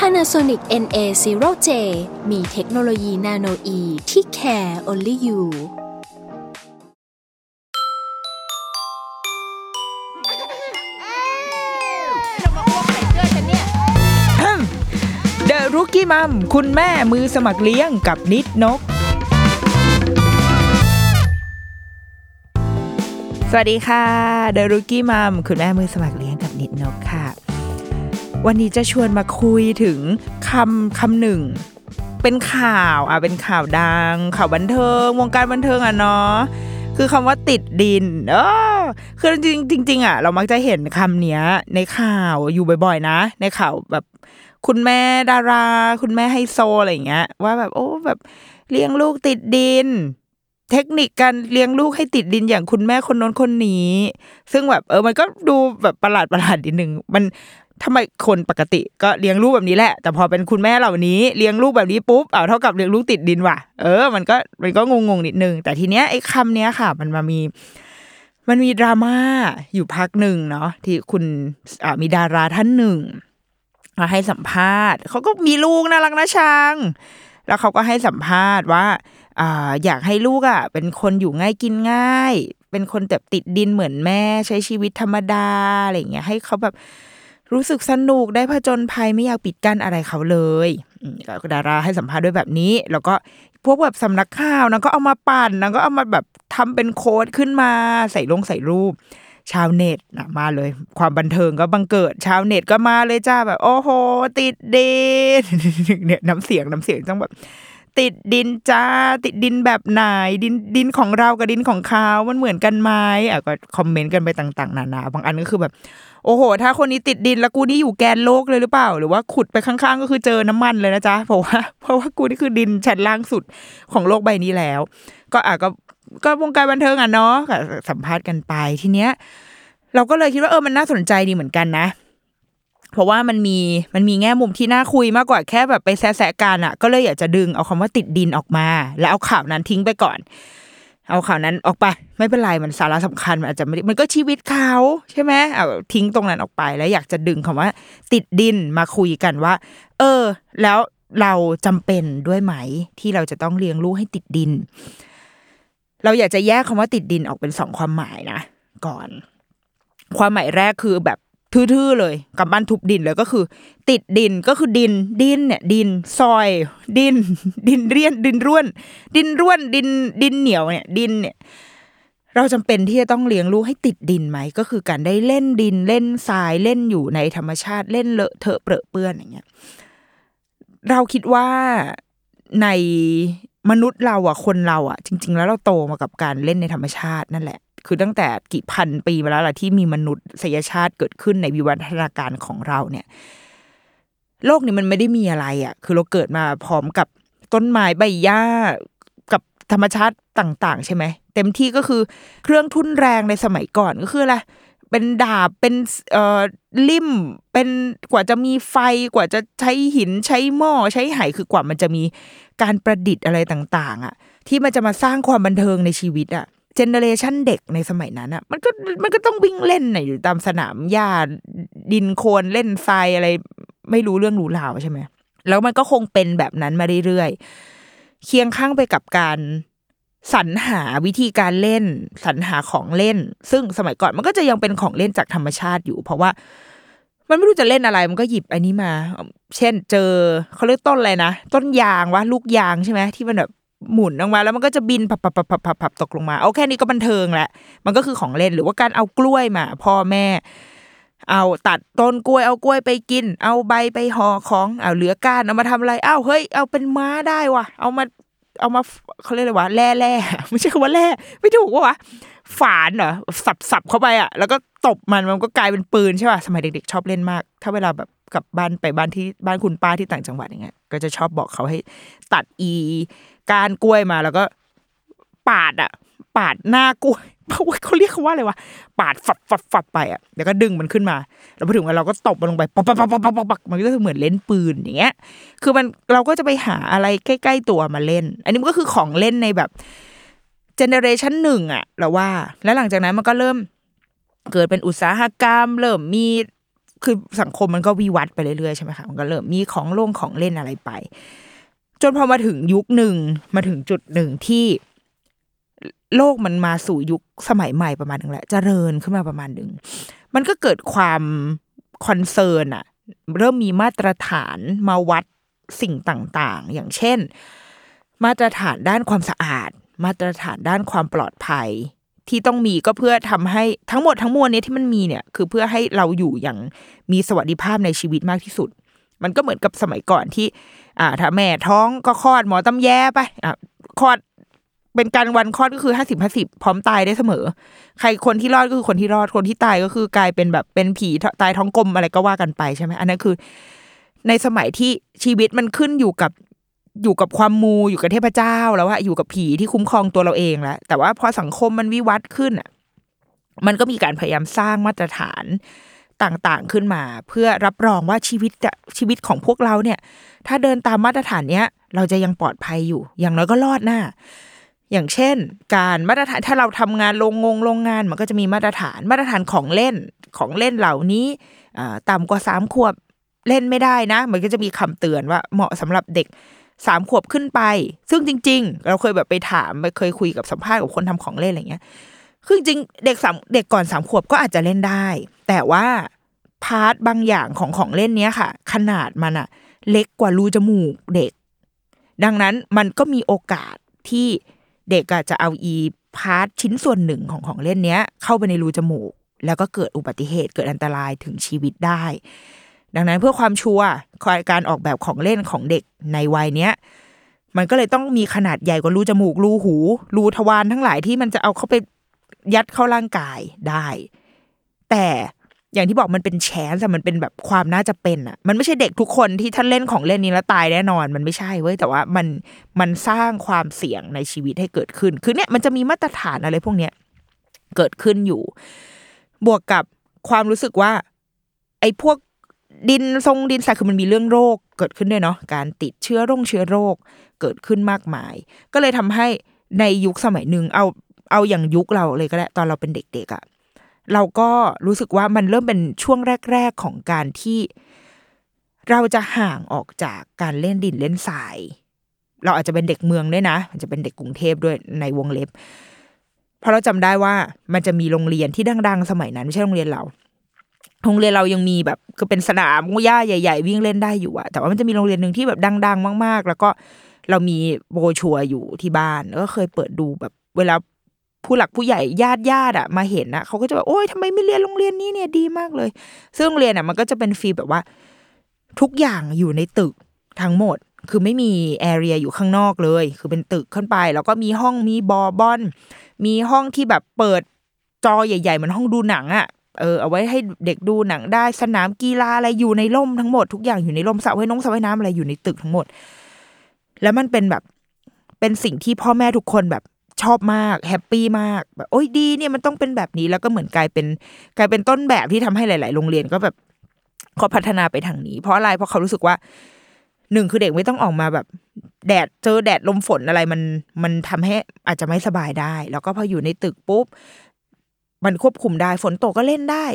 Panasonic NA0J มีเทคโนโลยีนาโนอีที่ care only you เดอะรุกี้มัมคุณแม่มือสมัครเลี้ยงกับนิดนก สวัสดีค่ะ เดรุกี้มัมคุณแม่มือสมัครเลี้ยงกับนิดนกค่ะ วันนี้จะชวนมาคุยถึงคำคำหนึ่ง เป็นข่าวอะเป็นข่าวดัง ข่าวบันเทิง วงการบันเทิงอะเนาะคือคำว่าติดดิน เออคือจริงจริงๆอะ เรามักจะเห็นคำเนี้ย ในข่าวอยู่บ่อยๆ นะ ในข่าวแบบ คุณแม่ดารา คุณแม่ไฮโซอะไรอย่างเงี้ย ว่าแบบโอ้แบบเลี้ยงลูกติดดิน เทคนิคการเลี้ยงลูกให้ติดดินอย่างคุณแม่คนน้นคนนี้ ซึ่งแบบเออมันก็ดูแบบประหลาดประหลาดนิดนึงมัน ทำไมคนปกติก็เลี้ยงลูกแบบนี้แหละ แต่พอเป็นคุณแม่เหล่านี้เลี้ยงลูกแบบนี้ปุ๊บเอาเท่ากับเลี้ยงลูกติดดินว่ะเออมันก็มันก็งงๆนิดนึง แต่ทีเนี้ยไอ้คำเนี้ยค่ะ มันมามี มันมีดราม่าอยู่พักหนึ่งเนาะที่คุณมีดาราท่านหนึ่งมาให้สัมภาษณ์เขาก็มีลูกน่ารักนะชัง แล้วเขาก็ให้สัมภาษณ์ว่าอ่าอยากให้ลูกอะ เป็นคนอยู่ง่ายกินง่าย เป็นคนแบบติดดินเหมือนแม่ใช้ชีวิตธรรมดาอะไรอย่างเงี้ยให้เขาแบบ รู้สึกสนุกได้ผจญภัยไม่อยากปิดกั้นอะไรเขาเลยแล้วก็ดาราให้สัมภาษณ์ด้วยแบบนี้ แล้วก็พวกแบบสำนักข่าวนางก็เอามาปั่นนางก็เอามาแบบทำเป็นโค้ดขึ้นมาใส่ลงใส่รูป ชาวเน็ตนะมาเลย ความบันเทิงก็บังเกิด ชาวเน็ตก็มาเลยจ้าแบบ โอ้โห ติดดินเนี่ยน้ำเสียงน้ำเสียงต้องแบบ ติดดินจ้าติดดินแบบไหนดินดินของเรากับดินของเขา มันเหมือนกันไหมอะก็คอมเมนต์กันไปต่าง ๆ นานาบางอันก็คือแบบ โอ้โห ถ้าคนนี้ติดดินแล้วกูนี่อยู่แกนโลกเลยหรือเปล่า หรือว่าขุดไปข้างๆ ก็คือเจอน้ำมันเลยนะจ๊ะเพราะว่าเพราะว่ากูนี่คือดินชั้นล่างสุดของโลกใบนี้แล้ว ก็อะก็ก็วงการบันเทิงอะเนาะสัมภาษณ์กันไปทีเนี้ย เราก็เลยคิดว่าเออมันน่าสนใจดีเหมือนกันนะ เพราะว่ามันมีมันมีแง่มุมที่น่าคุยมากกว่าแค่แบบไปแซะๆกันอะ ก็เลยอยากจะดึงเอาคำว่าติดดินออกมา แล้วเอาข่าวนั้นทิ้งไปก่อน เอาข่าวนั้นออกไป ไม่เป็นไรมันสาระสำคัญมันอาจจะไม่มันก็ชีวิตเขาใช่ไหมเอาทิ้งตรงนั้นออกไปแล้วอยากจะดึงคำว่า ติดดินมาคุยกันว่า เออ แล้วเราจำเป็นด้วยไหม ที่เราจะต้องเลี้ยงลูกให้ติดดิน เราอยากจะแยกคำว่าติดดินออกเป็นสองความหมายนะก่อน ความหมายแรกคือแบบ ทื่อๆเลยกับบ้านทุบดินเลยก็คือ ติดดินก็คือดินดินเนี่ยดินซอย ดิน ดินเรียนดินร่วน ดินร่วนดินดินเหนียวเนี่ยดินเนี่ยเราจำเป็นที่จะต้องเลี้ยงลูกให้ติดดินไหม ก็คือการได้เล่นดินเล่นทรายเล่นอยู่ในธรรมชาติเล่นเลอะเทอะเปรอะเปื้อนอย่างเงี้ยเราคิดว่าในมนุษย์เราอะคนเราอะ จริง ๆ แล้วเราโตมากับการเล่นในธรรมชาตินั่นแหละ คือตั้งแต่กี่พันปีมาแล้วล่ะที่มีมนุษยชาติเกิดขึ้นในวิวัฒนาการของเราเนี่ยโลกนี้มันไม่ได้มีอะไรอะ คือเราเกิดมาพร้อมกับต้นไม้ใบหญ้ากับธรรมชาติต่าง ๆ ใช่ไหมเต็มที่ก็คือเครื่องทุ่นแรงในสมัยก่อนก็คืออะไรเป็นดาบเป็นเอ่อลิ่มเป็นกว่าจะมีไฟกว่าจะใช้หินใช้หม้อใช้ไหคือกว่ามันจะมีการประดิษฐ์อะไรต่าง ๆอะ ที่มันจะมาสร้างความบันเทิงในชีวิตอะ เจเนเรชันเด็กในสมัยนั้นอะ มันก็มันก็ต้องวิ่งเล่นน่ะอยู่ตามสนามหญ้าดินโคลนเล่นทรายอะไร ไม่รู้เรื่องรู้ราวใช่ไหมแล้วมันก็คงเป็นแบบนั้นมาเรื่อยๆ เคียงข้างไปกับการสรรหาวิธีการเล่นสรรหาของเล่น ซึ่งสมัยก่อนมันก็จะยังเป็นของเล่นจากธรรมชาติอยู่ เพราะว่า มันไม่รู้จะเล่นอะไร มันก็หยิบอันนี้มา เช่น เจอเขาเรียกต้นอะไรนะต้นยางวะลูกยางใช่ไหมที่มันแบบ หมุนออกมาแล้วมันก็จะบินพับพับพับพับพับตกลงมา เอาแค่นี้ก็บันเทิงแหละมันก็คือของเล่นหรือว่าการเอากล้วยมา พ่อแม่ เอาตัดต้นกล้วยเอากล้วยไปกิน เอาใบไปห่อของเอาเหลือก้านเอามาทำอะไรอ้าวเฮ้ยเอาเป็นม้าได้ว่ะ เอามาเอามาเขาเรียกอะไรวะแร่แร่ไม่ใช่คำว่าแร่ไม่ถูกว่าวะฝานเหรอสับสับเข้าไปอะ แล้วก็ตบมันมันก็กลายเป็นปืนใช่ป่ะสมัยเด็กๆชอบเล่นมาก ถ้าเวลาแบบกลับบ้านไปบ้านที่บ้านคุณป้าที่ต่างจังหวัดอย่างเงี้ยก็จะชอบบอกเขาให้ตัดอี การกล้วยมาแล้วก็ ปาดอะ ปาดหน้ากล้วยเขาเรียกเขาว่าอะไรวะปาดฝับฝับฝับไปอะแล้วก็ดึงมันขึ้นมา แล้วพอถึงเวลาเราก็ตบมันลงไปปักปักปักปักปักปักมันก็จะเหมือนเล่นปืนอย่างเงี้ย คือมันเราก็จะไปหาอะไรใกล้ ๆ ตัวมาเล่น อันนี้มันก็คือของเล่นในแบบเจเนเรชันหนึ่งอะเราว่า แล้วหลังจากนั้นมันก็เริ่มเกิดเป็นอุตสาหกรรม เริ่มมีคือสังคมมันก็วิวัฒน์ไปเรื่อยๆใช่ไหมคะมันก็เริ่มมีของโล่งของเล่นอะไรไป จนพอมาถึงยุคหนึ่งมาถึงจุดหนึ่งที่โลกมันมาสู่ยุคสมัยใหม่ประมาณหนึ่งแหละ เจริญขึ้นมาประมาณหนึ่ง มันก็เกิดความconcern อะเริ่มมีมาตรฐานมาวัดสิ่งต่างๆ อย่างเช่น มาตรฐานด้านความสะอาด มาตรฐานด้านความปลอดภัย ที่ต้องมีก็เพื่อทำให้ทั้งหมดทั้งมวลนี้ที่มันมีเนี่ย คือเพื่อให้เราอยู่อย่างมีสวัสดิภาพในชีวิตมากที่สุด มันก็เหมือนกับสมัยก่อนที่ อ่าถ้าแม่ท้องก็คลอดหมอตำแยไปอ่าคลอดเป็นการวันคลอดก็คือห้าสิบห้าสิบพร้อมตายได้เสมอ ใครคนที่รอดก็คือคนที่รอดคนที่ตายก็คือกลายเป็นแบบเป็นผีตายท้องกลมอะไรก็ว่ากันไปใช่ไหมอันนั้นคือ ในสมัยที่ชีวิตมันขึ้นอยู่กับอยู่กับความมูอยู่กับเทพเจ้าแล้วอะอยู่กับผีที่คุ้มครองตัวเราเองแล้วแต่ว่าพอสังคมมันวิวัฒน์ขึ้นอะมันก็มีการพยายามสร้างมาตรฐาน ต่างๆขึ้นมา เพื่อรับรองว่าชีวิตจะชีวิตของพวกเราเนี่ย ถ้าเดินตามมาตรฐานเนี้ย เราจะยังปลอดภัยอยู่ อย่างน้อยก็รอดหน้า อย่างเช่น การมาตรฐานถ้าเราทำงานโรงงงโรงงานมันก็จะมีมาตรฐานมาตรฐานของเล่นของเล่นเหล่านี้ต่ำกว่าสามขวบเล่นไม่ได้นะ มันก็จะมีคำเตือนว่าเหมาะสำหรับเด็กสามขวบขึ้นไป ซึ่งจริง ๆ เราเคยแบบไปถามไปเคยคุยกับสัมภาษณ์กับคนทำของเล่นอะไรเงี้ยคือจริงเด็กสามเด็กก่อนสามขวบก็อาจจะเล่นได้ แต่ว่าพาร์ทบางอย่างของของเล่นเนี้ยค่ะ ขนาดมันอะเล็กกว่ารูจมูกเด็ก ดังนั้นมันก็มีโอกาสที่เด็กอะจะเอาอี part ชิ้นส่วนหนึ่งของของเล่นเนี้ย เข้าไปในรูจมูก แล้วก็เกิดอุบัติเหตุเกิดอันตรายถึงชีวิตได้ ดังนั้นเพื่อความชัวร์การออกแบบของเล่นของเด็กในวัยเนี้ยมันก็เลยต้องมีขนาดใหญ่กว่ารูจมูกรูหู รูทวารทั้งหลายที่มันจะเอาเข้าไปยัดเข้าร่างกายได้ แต่อย่างที่บอกมันเป็น chance มันเป็นแบบความน่าจะเป็นอะ มันไม่ใช่เด็กทุกคนที่ท่านเล่นของเล่นนี้แล้วตายแน่นอน มันไม่ใช่เว้ยแต่ว่ามันมันสร้างความเสี่ยงในชีวิตให้เกิดขึ้น คือเนี่ยมันจะมีมาตรฐานอะไรพวกเนี้ยเกิดขึ้นอยู่ บวกกับความรู้สึกว่า ไอ้พวกดินทรงดินทรายคือมันมีเรื่องโรคเกิดขึ้นด้วยเนาะการติดเชื้อโรคเชื้อโรคเกิดขึ้นมากมาย ก็เลยทำให้ในยุคสมัยหนึ่งเอาเอาอย่างยุคเราเลยก็ได้ตอนเราเป็นเด็กๆอะ่ะ เราก็รู้สึกว่ามันเริ่มเป็นช่วงแรก ๆของการที่ เราจะห่างออกจากการเล่นดินเล่นทราย เราอาจจะเป็นเด็กเมืองด้วยนะมันจะเป็นเด็กกรุงเทพด้วยในวงเล็บ เพราะเราจำได้ว่ามันจะมีโรงเรียนที่ดัง ๆ สมัยนั้นไม่ใช่โรงเรียนเราโรงเรียนเรายังมีแบบคือเป็นสนามหญ้าใหญ่ ๆ วิ่งเล่นได้อยู่อะแต่ว่ามันจะมีโรงเรียนหนึ่งที่แบบดัง ๆ มาก ๆ แล้วก็เรามีโบชัวอยู่ที่บ้านก็เคยเปิดดูแบบ เวลา ผู้หลักผู้ใหญ่ญาติญาติอะมาเห็นอะเขาก็จะแบบโอ๊ยทำไมไม่เรียนโรงเรียนนี้เนี่ยดีมากเลย ซึ่งโรงเรียนอะมันก็จะเป็น feel แบบว่า ทุกอย่างอยู่ในตึกทั้งหมด คือไม่มี area อยู่ข้างนอกเลย คือเป็นตึกขึ้นไป แล้วก็มีห้องมีบ้านบอลมีห้องที่แบบเปิดจอใหญ่ๆเหมือนห้องดูหนังอะเออเอาไว้ให้เด็กดูหนังได้สนามกีฬาอะไรอยู่ในร่มทั้งหมดทุกอย่างอยู่ในร่มสระว่ายน้องสระว่ายน้ำอะไรอยู่ในตึกทั้งหมด แล้วมันเป็นแบบเป็นสิ่งที่พ่อแม่ทุกคนแบบ ชอบมาก happy มากแบบโอ้ยดีเนี่ยมันต้องเป็นแบบนี้แล้วก็เหมือนกลายเป็นกลายเป็นต้นแบบที่ทำให้หลาย ๆ โรงเรียนก็แบบเขาพัฒนาไปทางนี้ เพราะอะไรเพราะเขารู้สึกว่าหนึ่งคือเด็กไม่ต้องออกมาแบบ แดดเจอแดดลมฝนอะไรมันมันทำให้อาจจะไม่สบายได้ แล้วก็พออยู่ในตึกปุ๊บ มันควบคุมได้ฝนตกก็เล่นได้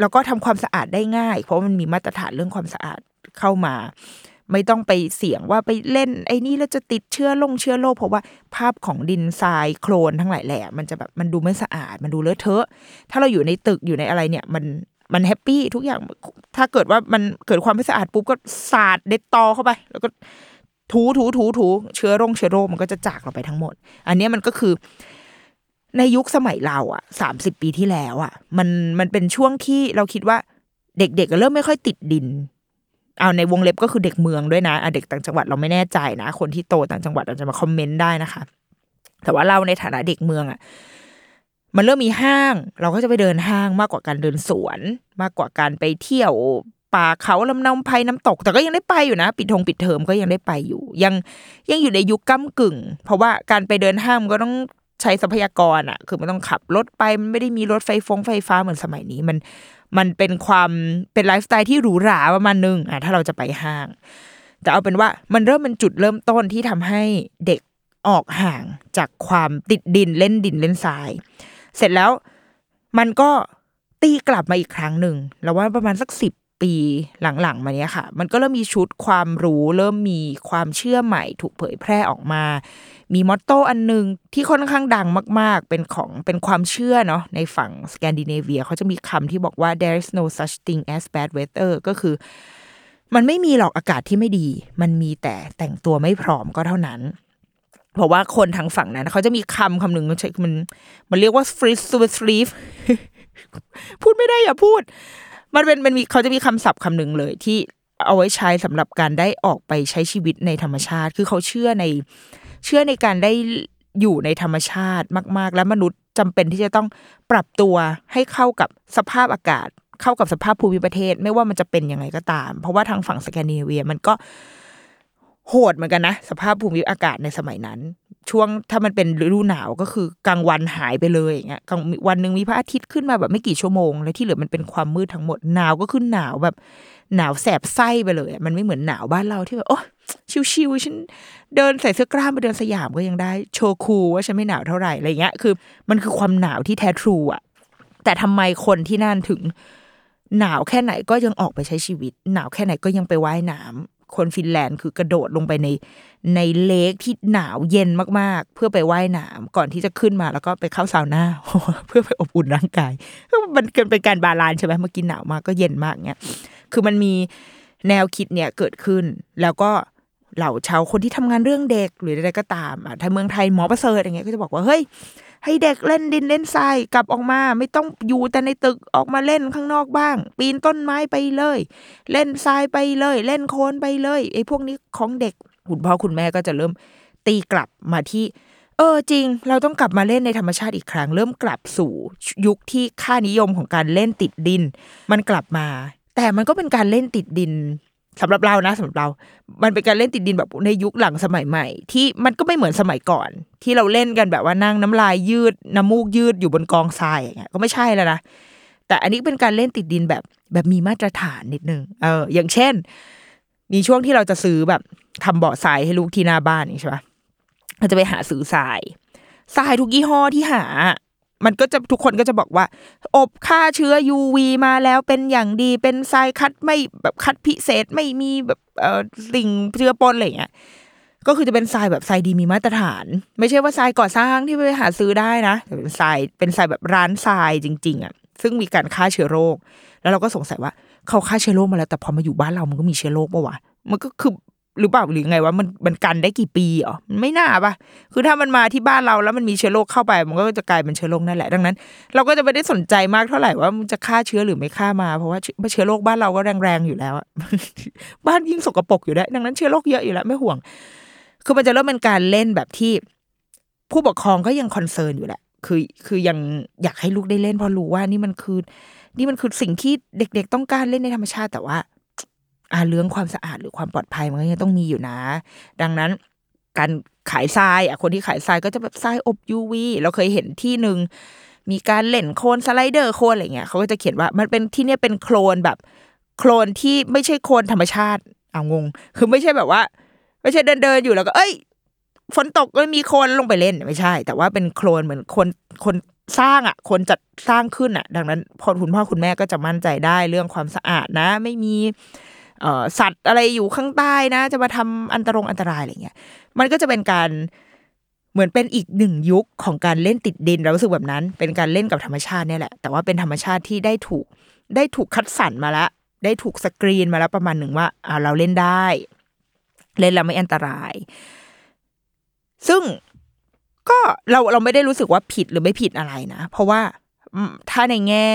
แล้วก็ทำความสะอาดได้ง่าย เพราะมันมีมาตรฐานเรื่องความสะอาดเข้ามา ไม่ต้องไปเสี่ยงว่าไปเล่น ไอ้นี่แล้วจะติดเชื้อลงเชื้อโรคเพราะว่าภาพของดินทรายโคลนทั้งหลายแหล่มันจะแบบมันดูไม่สะอาด มันดูเลอะเทอะ ถ้าเราอยู่ในตึกอยู่ในอะไรเนี่ย มันมัน happy ทุกอย่าง ถ้าเกิดว่ามันเกิดความไม่สะอาดปุ๊บก็สาด Dettol เข้าไป แล้วก็ถูถูถูถูเชื้อโรคเชื้อโรคมันก็จะจากเราไปทั้งหมด อันนี้มันก็คือในยุคสมัยเราอะสามสิบปีที่แล้วอะ มันมันเป็นช่วงที่เราคิดว่าเด็กๆก็เริ่มไม่ค่อยติดดิน เอาในวงเล็บก็คือเด็กเมืองด้วยนะเด็กต่างจังหวัดเราไม่แน่ใจนะ คนที่โตต่างจังหวัดอาจจะมาคอมเมนต์ได้นะคะ แต่ว่าเราในฐานะเด็กเมืองอะมันเริ่มมีห้าง เราก็จะไปเดินห้างมากกว่าการเดินสวน มากกว่าการไปเที่ยวป่าเขาลำนาไพรน้ำตก แต่ก็ยังได้ไปอยู่นะ ปิดทงปิดเทอมก็ยังได้ไปอยู่ ยังยังอยู่ในยุคก้ากึ่ง เพราะว่าการไปเดินห้างก็ต้องใช้ทรัพยากรอะคือมันต้องขับรถไปมันไม่ได้มีรถไฟฟงไฟฟ้าเหมือนสมัยนี้มัน มันเป็นความเป็นไลฟ์สไตล์ที่หรูหราประมาณนึงอะถ้าเราจะไปห้าง แต่เอาเป็นว่ามันเริ่มเป็นจุดเริ่มต้นที่ทำให้เด็กออกห่างจากความติดดินเล่นดินเล่นทราย เสร็จแล้วมันก็ตีกลับมาอีกครั้งหนึ่งแล้วว่าประมาณสักสิบปีหลังๆมาเนี้ยค่ะ มันก็เริ่มมีชุดความรู้ เริ่มมีความเชื่อใหม่ถูกเผยแพร่ออกมา มีมอตโต้อันหนึงที่ค่อนข้างดังมาก ๆ เป็นของเป็นความเชื่อเนาะในฝั่งสแกนดิเนเวียเขาจะมีคำที่บอกว่า there is no such thing as bad weather ก็คือ มันไม่มีหรอกอากาศที่ไม่ดี มันมีแต่แต่งตัวไม่พร้อมก็เท่านั้น เพราะว่าคนทางฝั่งนั้นเขาจะมีคำคำหนึ่งมันใช้มันมันเรียกว่า freeze to sleep พูดไม่ได้อย่าพูด มันเป็นมันมีเขาจะมีคำศัพท์คำหนึ่งเลยที่เอาไว้ใช้สำหรับการได้ออกไปใช้ชีวิตในธรรมชาติ คือเขาเชื่อใน เชื่อในการได้อยู่ในธรรมชาติมาก ๆ และมนุษย์จำเป็นที่จะต้องปรับตัวให้เข้ากับสภาพอากาศ เข้ากับสภาพภูมิประเทศ ไม่ว่ามันจะเป็นยังไงก็ตาม เพราะว่าทางฝั่งสแกนดิเนเวียมันก็ โหดเหมือนกันนะ สภาพภูมิอากาศในสมัยนั้น ช่วงถ้ามันเป็นฤดูหนาวก็คือกลางวันหายไปเลยอย่างเงี้ยกลางวันหนึ่งมีพระอาทิตย์ขึ้นมาแบบไม่กี่ชั่วโมง แล้วที่เหลือมันเป็นความมืดทั้งหมดหนาวก็ขึ้นหนาวแบบหนาวแสบไส้ไปเลยมันไม่เหมือนหนาวบ้านเราที่แบบโอ้ชิวๆฉันเดินใส่เสื้อกล้ามไปเดินสยามก็ยังได้ โชว์คูว่าฉันไม่หนาวเท่าไหร่อะไรเงี้ยคือ มันคือความหนาวที่แท้ true อะแต่ทำไมคนที่นั่นถึงหนาวแค่ไหนก็ยังออกไปใช้ชีวิต หนาวแค่ไหนก็ยังไปว่ายน้ำ คนฟินแลนด์คือกระโดดลงไปในใน lake ที่หนาวเย็นมากๆ เพื่อไปว่ายน้ำก่อนที่จะขึ้นมาแล้วก็ไปเข้าซาวน่าเพื่อไปอบอุ่นร่างกายมันเกิดเป็นการ balance ใช่ไหมเมื่อกี้หนาวมากก็เย็นมากเนี้ยคือมันมีแนวคิดเนี่ยเกิดขึ้น แล้วก็เหล่าชาวคนที่ทำงานเรื่องเด็กหรืออะไรก็ตามอะถ้าเมืองไทยหมอประเสริฐอย่างเงี้ยก็จะบอกว่าเฮ้ย ให้เด็กเล่นดินเล่นทรายกลับออกมา ไม่ต้องอยู่แต่ในตึกออกมาเล่นข้างนอกบ้าง ปีนต้นไม้ไปเลย เล่นทรายไปเลย เล่นโคลนไปเลยไอ้พวกนี้ของเด็กคุณพ่อคุณแม่ก็จะเริ่มตีกลับมาที่ เออจริง เราต้องกลับมาเล่นในธรรมชาติอีกครั้ง เริ่มกลับสู่ยุคที่ค่านิยมของการเล่นติดดิน มันกลับมา แต่มันก็เป็นการเล่นติดดิน สำหรับเรานะสำหรับเรา มันเป็นการเล่นติดดินแบบในยุคหลังสมัยใหม่ ที่มันก็ไม่เหมือนสมัยก่อน ที่เราเล่นกันแบบว่านั่งน้ำลายยืดน้ำมูกยืดอยู่บนกองทรายอย่างเงี้ยก็ไม่ใช่แล้วนะแต่อันนี้เป็นการเล่นติดดินแบบแบบมีมาตรฐานนิดนึงเออ อย่างเช่น มีช่วงที่เราจะซื้อแบบทำเบาะทรายให้ลูกที่หน้าบ้านใช่ปะเราจะไปหาซื้อทรายทรายทุกยี่ห้อที่หา มันก็จะทุกคนก็จะบอกว่า อบฆ่าเชื้อ UV มาแล้วเป็นอย่างดีเป็นทรายคัดไม่แบบคัดพิเศษไม่มีแบบเอ่อสิ่งเชื้อปนอะไรเงี้ยก็คือจะเป็นทรายแบบทรายดีมีมาตรฐาน ไม่ใช่ว่าทรายก่อสร้างที่ไปหาซื้อได้นะแต่เป็นทรายเป็นทรายแบบร้านทรายจริง ๆอะซึ่งมีการฆ่าเชื้อโรค แล้วเราก็สงสัยว่าเขาฆ่าเชื้อโรคมาแล้วแต่พอมาอยู่บ้านเรามันก็มีเชื้อโรคปะวะมันก็คือ หรือเปล่าหรือไงว่ามันมันกันได้กี่ปีอ๋อไม่น่าปะคือถ้ามันมาที่บ้านเราแล้วมันมีเชื้อโรคเข้าไป มันก็จะกลายเป็นเชื้อโรคนั่นแหละดังนั้น เราก็จะไม่ได้สนใจมากเท่าไหร่ว่ามันจะฆ่าเชื้อหรือไม่ฆ่ามาเพราะว่าเชื้อโรคบ้านเราก็แรงๆอยู่แล้วบ้านยิ่งสกปรกอยู่ได้ดังนั้นเชื้อโรคเยอะอยู่แล้วไม่ห่วง คือมันจะเริ่มเป็นการเล่นแบบที่ ผู้ปกครองก็ยังคอนเซิร์นอยู่แหละคือคือยังอยากให้ลูกได้เล่นเพราะรู้ว่านี่มันคือ นี่มันคือสิ่งที่เด็ก ๆ ต้องการเล่นในธรรมชาติแต่ว่า อาเรื่องความสะอาดหรือความปลอดภัยมันก็ยังต้องมีอยู่นะ ดังนั้นการขายทรายอะคนที่ขายทรายก็จะแบบทรายอบ UV เราเคยเห็นที่หนึ่งมีการเล่นโคลนสไลเดอร์โคลนอะไรเงี้ยเขาก็จะเขียนว่ามันเป็นที่เนี่ยเป็นโคลนแบบ โคลนที่ไม่ใช่โคลนธรรมชาติเอางง คือไม่ใช่แบบว่า ไม่ใช่เดินเดินอยู่แล้วก็ เอ้ย ฝนตกก็มีโคลนลงไปเล่นไม่ใช่ แต่ว่าเป็นโคลนเหมือนคนคนสร้างอะ คนจัดสร้างขึ้นอะ ดังนั้นพอคุณพ่อคุณแม่ก็จะมั่นใจได้เรื่องความสะอาดนะ ไม่มี สัตว์อะไรอยู่ข้างใต้นะ จะมาทำอันตรงอันตรายอะไรเงี้ย มันก็จะเป็นการเหมือนเป็นอีกหนึ่งยุคของการเล่นติดดินเรารู้สึกแบบนั้น เป็นการเล่นกับธรรมชาติเนี่ยแหละ แต่ว่าเป็นธรรมชาติที่ได้ถูกได้ถูกคัดสรรมาแล้วได้ถูกสกรีนมาแล้วประมาณหนึ่งว่าอ่าเราเล่นได้ เล่นแล้วไม่อันตราย ซึ่งก็เราเราไม่ได้รู้สึกว่าผิดหรือไม่ผิดอะไรนะ เพราะว่าถ้าในแง่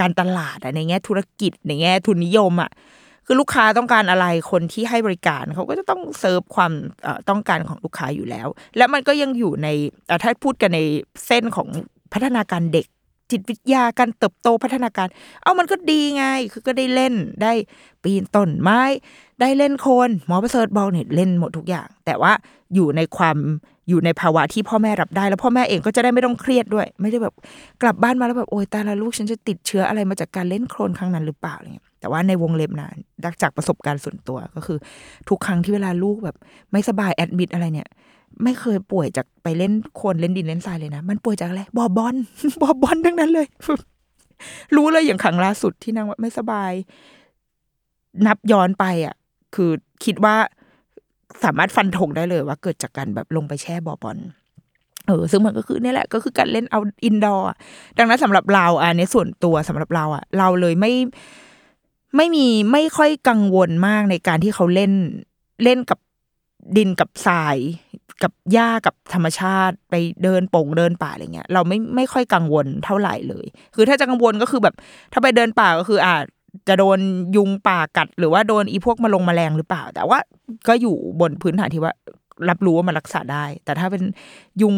การตลาดในแง่ธุรกิจในแง่ทุนนิยมอะ คือลูกค้าต้องการอะไรคนที่ให้บริการเขาก็จะต้องเซิร์ฟความต้องการของลูกค้าอยู่แล้ว และมันก็ยังอยู่ในเอ่ถ้าพูดกันในเส้นของพัฒนาการเด็ก จิตวิทยาการเติบโตพัฒนาการ เอามันก็ดีไง คือก็ได้เล่นได้ปีนต้นไม้ ได้เล่นโคนหมอประเสริฐบอกเนี่ยเล่นหมดทุกอย่าง แต่ว่าอยู่ในความอยู่ในภาวะที่พ่อแม่รับได้ แล้วพ่อแม่เองก็จะได้ไม่ต้องเครียดด้วย ไม่ได้แบบกลับบ้านมาแล้วแบบโอ๊ยตายละลูกฉันจะติดเชื้ออะไรมาจากการเล่นโคลนครั้งนั้นหรือเปล่าอะไรเงี้ย แต่ว่าในวงเล็บนะดักจากประสบการณ์ส่วนตัวก็คือ ทุกครั้งที่เวลาลูกแบบ ไม่สบาย admit อะไรเนี่ย ไม่เคยป่วยจากไปเล่นโคลนเล่นดินเล่นทรายเลยนะ มันป่วยจากอะไรบ่อบอลบ่อบอลทั้งนั้นเลย รู้เลยอย่างครั้งล่าสุดที่นางว่าไม่สบาย นับย้อนไปอะ คือคิดว่าสามารถฟันธงได้เลยว่าเกิดจากการแบบลงไปแช่บ่อบอลเออซึ่งมันก็คือเนี่ยแหละก็คือการเล่นเอาอินดอร์ดังนั้นสำหรับเราอะในส่วนตัวสำหรับเราอะ เราเลยไม่ ไม่มีไม่ค่อยกังวลมากในการที่เขาเล่นเล่นกับดินกับทราย กับหญ้ากับธรรมชาติไปเดินป่งเดินป่าอะไรเงี้ย เราไม่ไม่ค่อยกังวลเท่าไหร่เลย คือถ้าจะกังวลก็คือแบบ ถ้าไปเดินป่าก็คืออาจจะโดนยุงป่ากัด หรือว่าโดนอีพวกมาลงแมลงหรือเปล่า แต่ว่าก็อยู่บนพื้นฐานที่ว่ารับรู้ว่ามันรักษาได้ แต่ถ้าเป็นยุง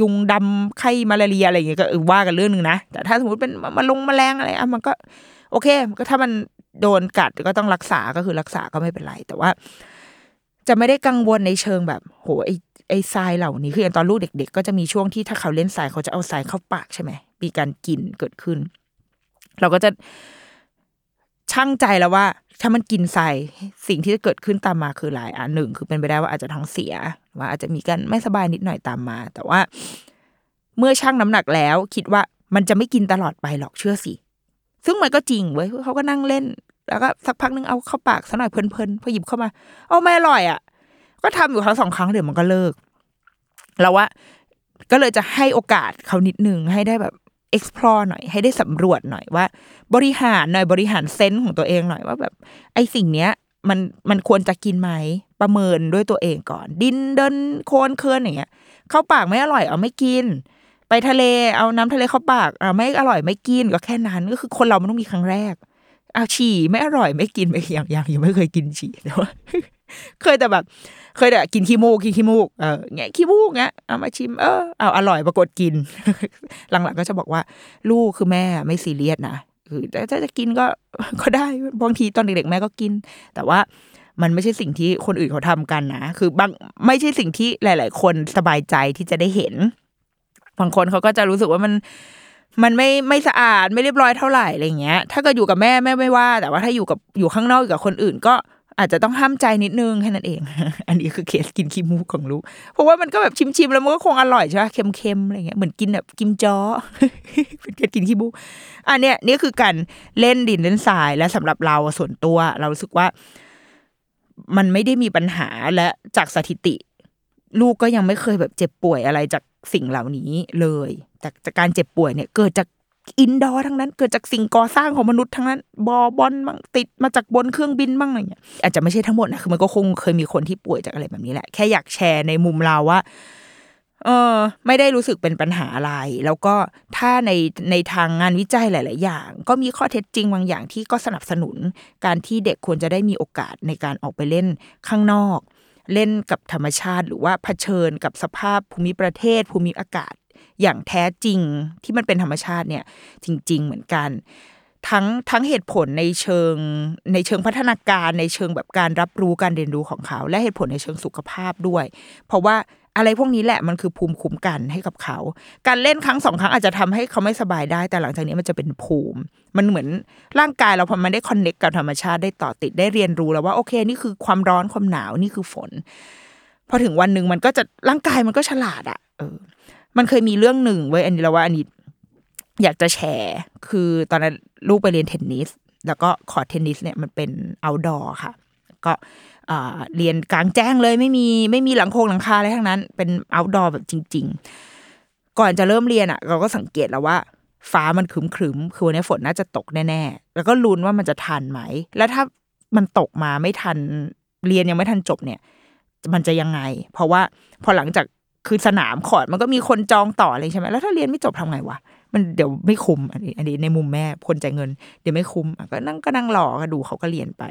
ยุงดำไข้มาลาเรียอะไรอย่างเงี้ยก็ว่ากันเรื่องหนึ่งนะแต่ถ้าสมมติเป็นมาลงแมลงอะไรอะมันก็ โอเค ก็ถ้ามัน โดนกัดก็ต้องรักษาก็คือรักษาก็ไม่เป็นไร แต่ว่า จะไม่ได้กังวลในเชิงแบบ โหไอไอทรายเหล่านี้คืออย่างตอนลูกเด็ก ๆ ก็จะมีช่วงที่ถ้าเขาเล่นทรายเขาจะเอาทรายเข้าปากใช่ไหมมีการกินเกิดขึ้น เราก็จะช่างใจแล้วว่า ถ้ามันกินทรายสิ่งที่จะเกิดขึ้นตามมาคือหลายอันหนึ่งคือเป็นไปได้ว่าอาจจะท้องเสียว่าอาจจะมีการไม่สบายนิดหน่อยตามมา แต่ว่า เมื่อชั่งน้ำหนักแล้ว คิดว่ามันจะไม่กินตลอดไปหรอกเชื่อสิ ซึ่งมันก็จริงเว้ยเขาก็นั่งเล่น แล้วก็สักพักนึงเอาเข้าปากสักหน่อยเพลินๆพอหยิบเข้ามาเอาไม่อร่อยอะ ก็ทำอยู่ครั้งสองครั้งเดี๋ยวมันก็เลิก เราว่าก็เลยจะให้โอกาสเขานิดนึงให้ได้แบบ explore หน่อย ให้ได้สำรวจหน่อยว่า บริหารหน่อยบริหารเซนส์ของตัวเองหน่อยว่าแบบ ไอ้สิ่งเนี้ย มันมันควรจะกินไหมประเมินด้วยตัวเองก่อน ดินเดินโคลนเคินอย่างเงี้ยเข้าปากไม่อร่อยเอาไม่กิน ไปทะเลเอาน้ำทะเลเข้าปากอ่าไม่อร่อยไม่กินก็แค่นั้น ก็คือคนเรามันต้องมีครั้งแรกเอาฉี่ไม่อร่อยไม่กินไปอย่างอย่างยังไม่เคยกินฉี่แต่ว่าเคยแต่แบบ เคยแต่กินขี้มูกกินขี้มูกเออเงี้ยขี้มูกเงี้ยเอามาชิมเออเอาอร่อยปรากฏกิน หลังๆก็จะบอกว่า ลูกคือแม่ไม่ซีเรียสนะคือถ้าจะกินก็ก็ได้บางทีตอนเด็กๆแม่ก็กิน แต่ว่ามันไม่ใช่สิ่งที่คนอื่นเขาทำกันนะคือบางไม่ใช่สิ่งที่หลาย ๆ คนสบายใจที่จะได้เห็น บางคนเขาก็จะรู้สึกว่ามันมันไม่ไม่สะอาดไม่เรียบร้อยเท่าไหร่อะไรเงี้ย ถ้าก็อยู่กับแม่แม่ไม่ว่า แต่ว่าถ้าอยู่กับอยู่ข้างนอกอยู่กับคนอื่น ก็อาจจะต้องห้ามใจนิดนึงแค่นั้นเอง อันนี้คือเคสกินขี้มูกของลูก เพราะว่ามันก็แบบชิมๆแล้วมันก็คงอร่อยใช่ไหมเค็มๆอะไรเงี้ยเหมือนกินแบบกิมจ้อเป็นการกินขี้มูกอันเนี้ยนี่คือการเล่นดินเล่นทรายและสำหรับเราส่วนตัว เรารู้สึกว่า มันไม่ได้มีปัญหาและจากสถิติ ลูกก็ยังไม่เคยแบบเจ็บป่วยอะไรจาก สิ่งเหล่านี้เลย จากจากการเจ็บป่วยเนี่ยเกิดจาก indoor ทั้งนั้น เกิดจากสิ่งก่อสร้างของมนุษย์ทั้งนั้น บ่อบอลบ้างติดมาจากบนเครื่องบินบ้างอะไรเงี้ยอาจจะไม่ใช่ทั้งหมดนะคือมันก็คงเคยมีคนที่ป่วยจากอะไรแบบนี้แหละ แค่อยากแชร์ในมุมเราว่าเออไม่ได้รู้สึกเป็นปัญหาอะไร แล้วก็ถ้าในในทางงานวิจัยหลาย ๆ อย่าง ก็มีข้อเท็จจริงบางอย่างที่ก็สนับสนุน การที่เด็กควรจะได้มีโอกาสในการออกไปเล่นข้างนอก เล่นกับธรรมชาติ หรือว่าเผชิญกับสภาพภูมิประเทศ ภูมิอากาศ อย่างแท้จริงที่มันเป็นธรรมชาติเนี่ยจริง ๆ เหมือนกัน ทั้งทั้งเหตุผลในเชิงในเชิงพัฒนาการในเชิงแบบการรับรู้การเรียนรู้ของเขา และเหตุผลในเชิงสุขภาพด้วย เพราะว่า อะไรพวกนี้แหละมันคือภูมิคุ้มกันให้กับเขา การเล่นครั้งสองครั้งอาจจะทำให้เขาไม่สบายได้ แต่หลังจากนี้มันจะเป็นภูมิ มันเหมือนร่างกายเราพอมันได้ connect กับธรรมชาติได้ต่อติดได้เรียนรู้แล้วว่าโอเค นี่คือความร้อนความหนาวนี่คือฝน พอถึงวันหนึ่งมันก็จะร่างกายมันก็ฉลาดอะ่ะเออ มันเคยมีเรื่องหนึ่งเว้ยอันนี้เราว่าอันนี้อยากจะแชร์ คือตอนนั้นลูกไปเรียนเทนนิสแล้วก็คอร์เทนนิสเนี่ยมันเป็นเอาดอร์ค่ะ ก็ เรียนกลางแจ้งเลยไม่มีไม่มีหลังโคงหลังคาอะไรทั้งนั้น เป็นเอาดอร์แบบจริง ๆ ก่อนจะเริ่มเรียนอะ เราก็สังเกตแล้วว่า ฟ้ามันครึมครึมคือวันนี้ฝนน่าจะตกแน่ๆ แล้วก็ลุ้นว่ามันจะทันไหม แล้วถ้ามันตกมาไม่ทันเรียนยังไม่ทันจบเนี่ย มันจะยังไง เพราะว่าพอหลังจากคือสนามขอดมันก็มีคนจองต่ออะไรใช่ไหมแล้วถ้าเรียนไม่จบทำไงวะมันเดี๋ยวไม่คุ้มอันนี้อันนี้ในมุมแม่คนจ่ายเงิน เดี๋ยวไม่คุ้มก็นั่งก็นั่งรอก็ดูเขาก็เรียนไป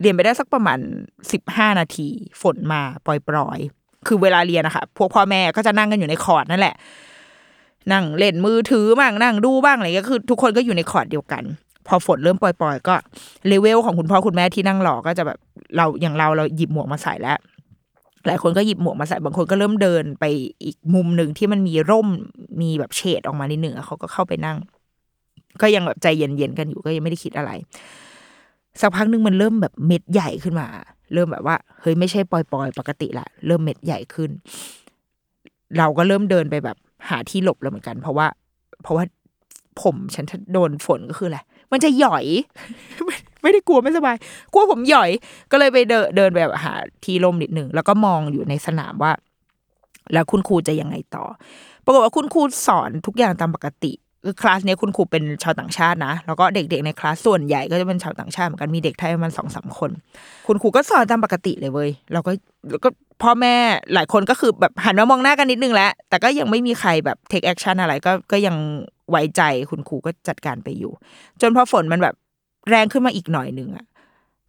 เรียนไปได้สักประมาณสิบห้านาที ฝนมาปล่อยๆ คือเวลาเรียนนะคะพวกพ่อแม่ก็จะนั่งกันอยู่ในคอร์ดนั่นแหละ นั่งเล่นมือถือบ้างนั่งดูบ้างอะไรเงี้ยคือ ทุกคนก็อยู่ในคอร์ดเดียวกัน พอฝนเริ่มปล่อยๆ ก็เลเวลของคุณพ่อคุณแม่ที่นั่งรอก็จะแบบเราอย่างเราเราหยิบหมวกมาใส่แล้วหลายคนก็หยิบหมวกมาใส่บางคนก็เริ่มเดินไปอีกมุมหนึ่งที่มันมีร่มมีแบบเฉดออกมานิดหนึ่งอเขาก็เข้าไปนั่ง ก็ยังแบบใจเย็นๆกันอยู่ก็ยังไม่ได้คิดอะไร สักพักหนึ่งมันเริ่มแบบเม็ดใหญ่ขึ้นมา เริ่มแบบว่าเฮ้ยไม่ใช่ปล่อยๆปกติละเริ่มเม็ดใหญ่ขึ้น เราก็เริ่มเดินไปแบบหาที่หลบแล้วเหมือนกัน เพราะว่า เพราะว่าผมฉันถ้าโดนฝนก็คืออะไรมันจะหย่อย ไม่ไม่ได้กลัวไม่สบาย กลัวผมหย่อย ก็เลยไปเดินเดินแบบหาที่ร่มนิดหนึ่งแล้วก็มองอยู่ในสนามว่า แล้วคุณครูจะยังไงต่อ ปรากฏว่าคุณครูสอนทุกอย่างตามปกติ คือคลาสนี้คุณครูเป็นชาวต่างชาตินะ แล้วก็เด็กๆในคลาสส่วนใหญ่ก็จะเป็นชาวต่างชาติเหมือนกันมีเด็กไทยประมาณสองสามคน คุณครูก็สอนตามปกติเลยเว้ยเราก็แล้วก็พ่อแม่หลายคนก็คือแบบหันมามองหน้ากันนิดนึงแล้ว แต่ก็ยังไม่มีใครแบบ take action อะไรก็ก็ยังไว้ใจคุณครูก็จัดการไปอยู่ จนพอฝนมันแบบแรงขึ้นมาอีกหน่อยนึงอะ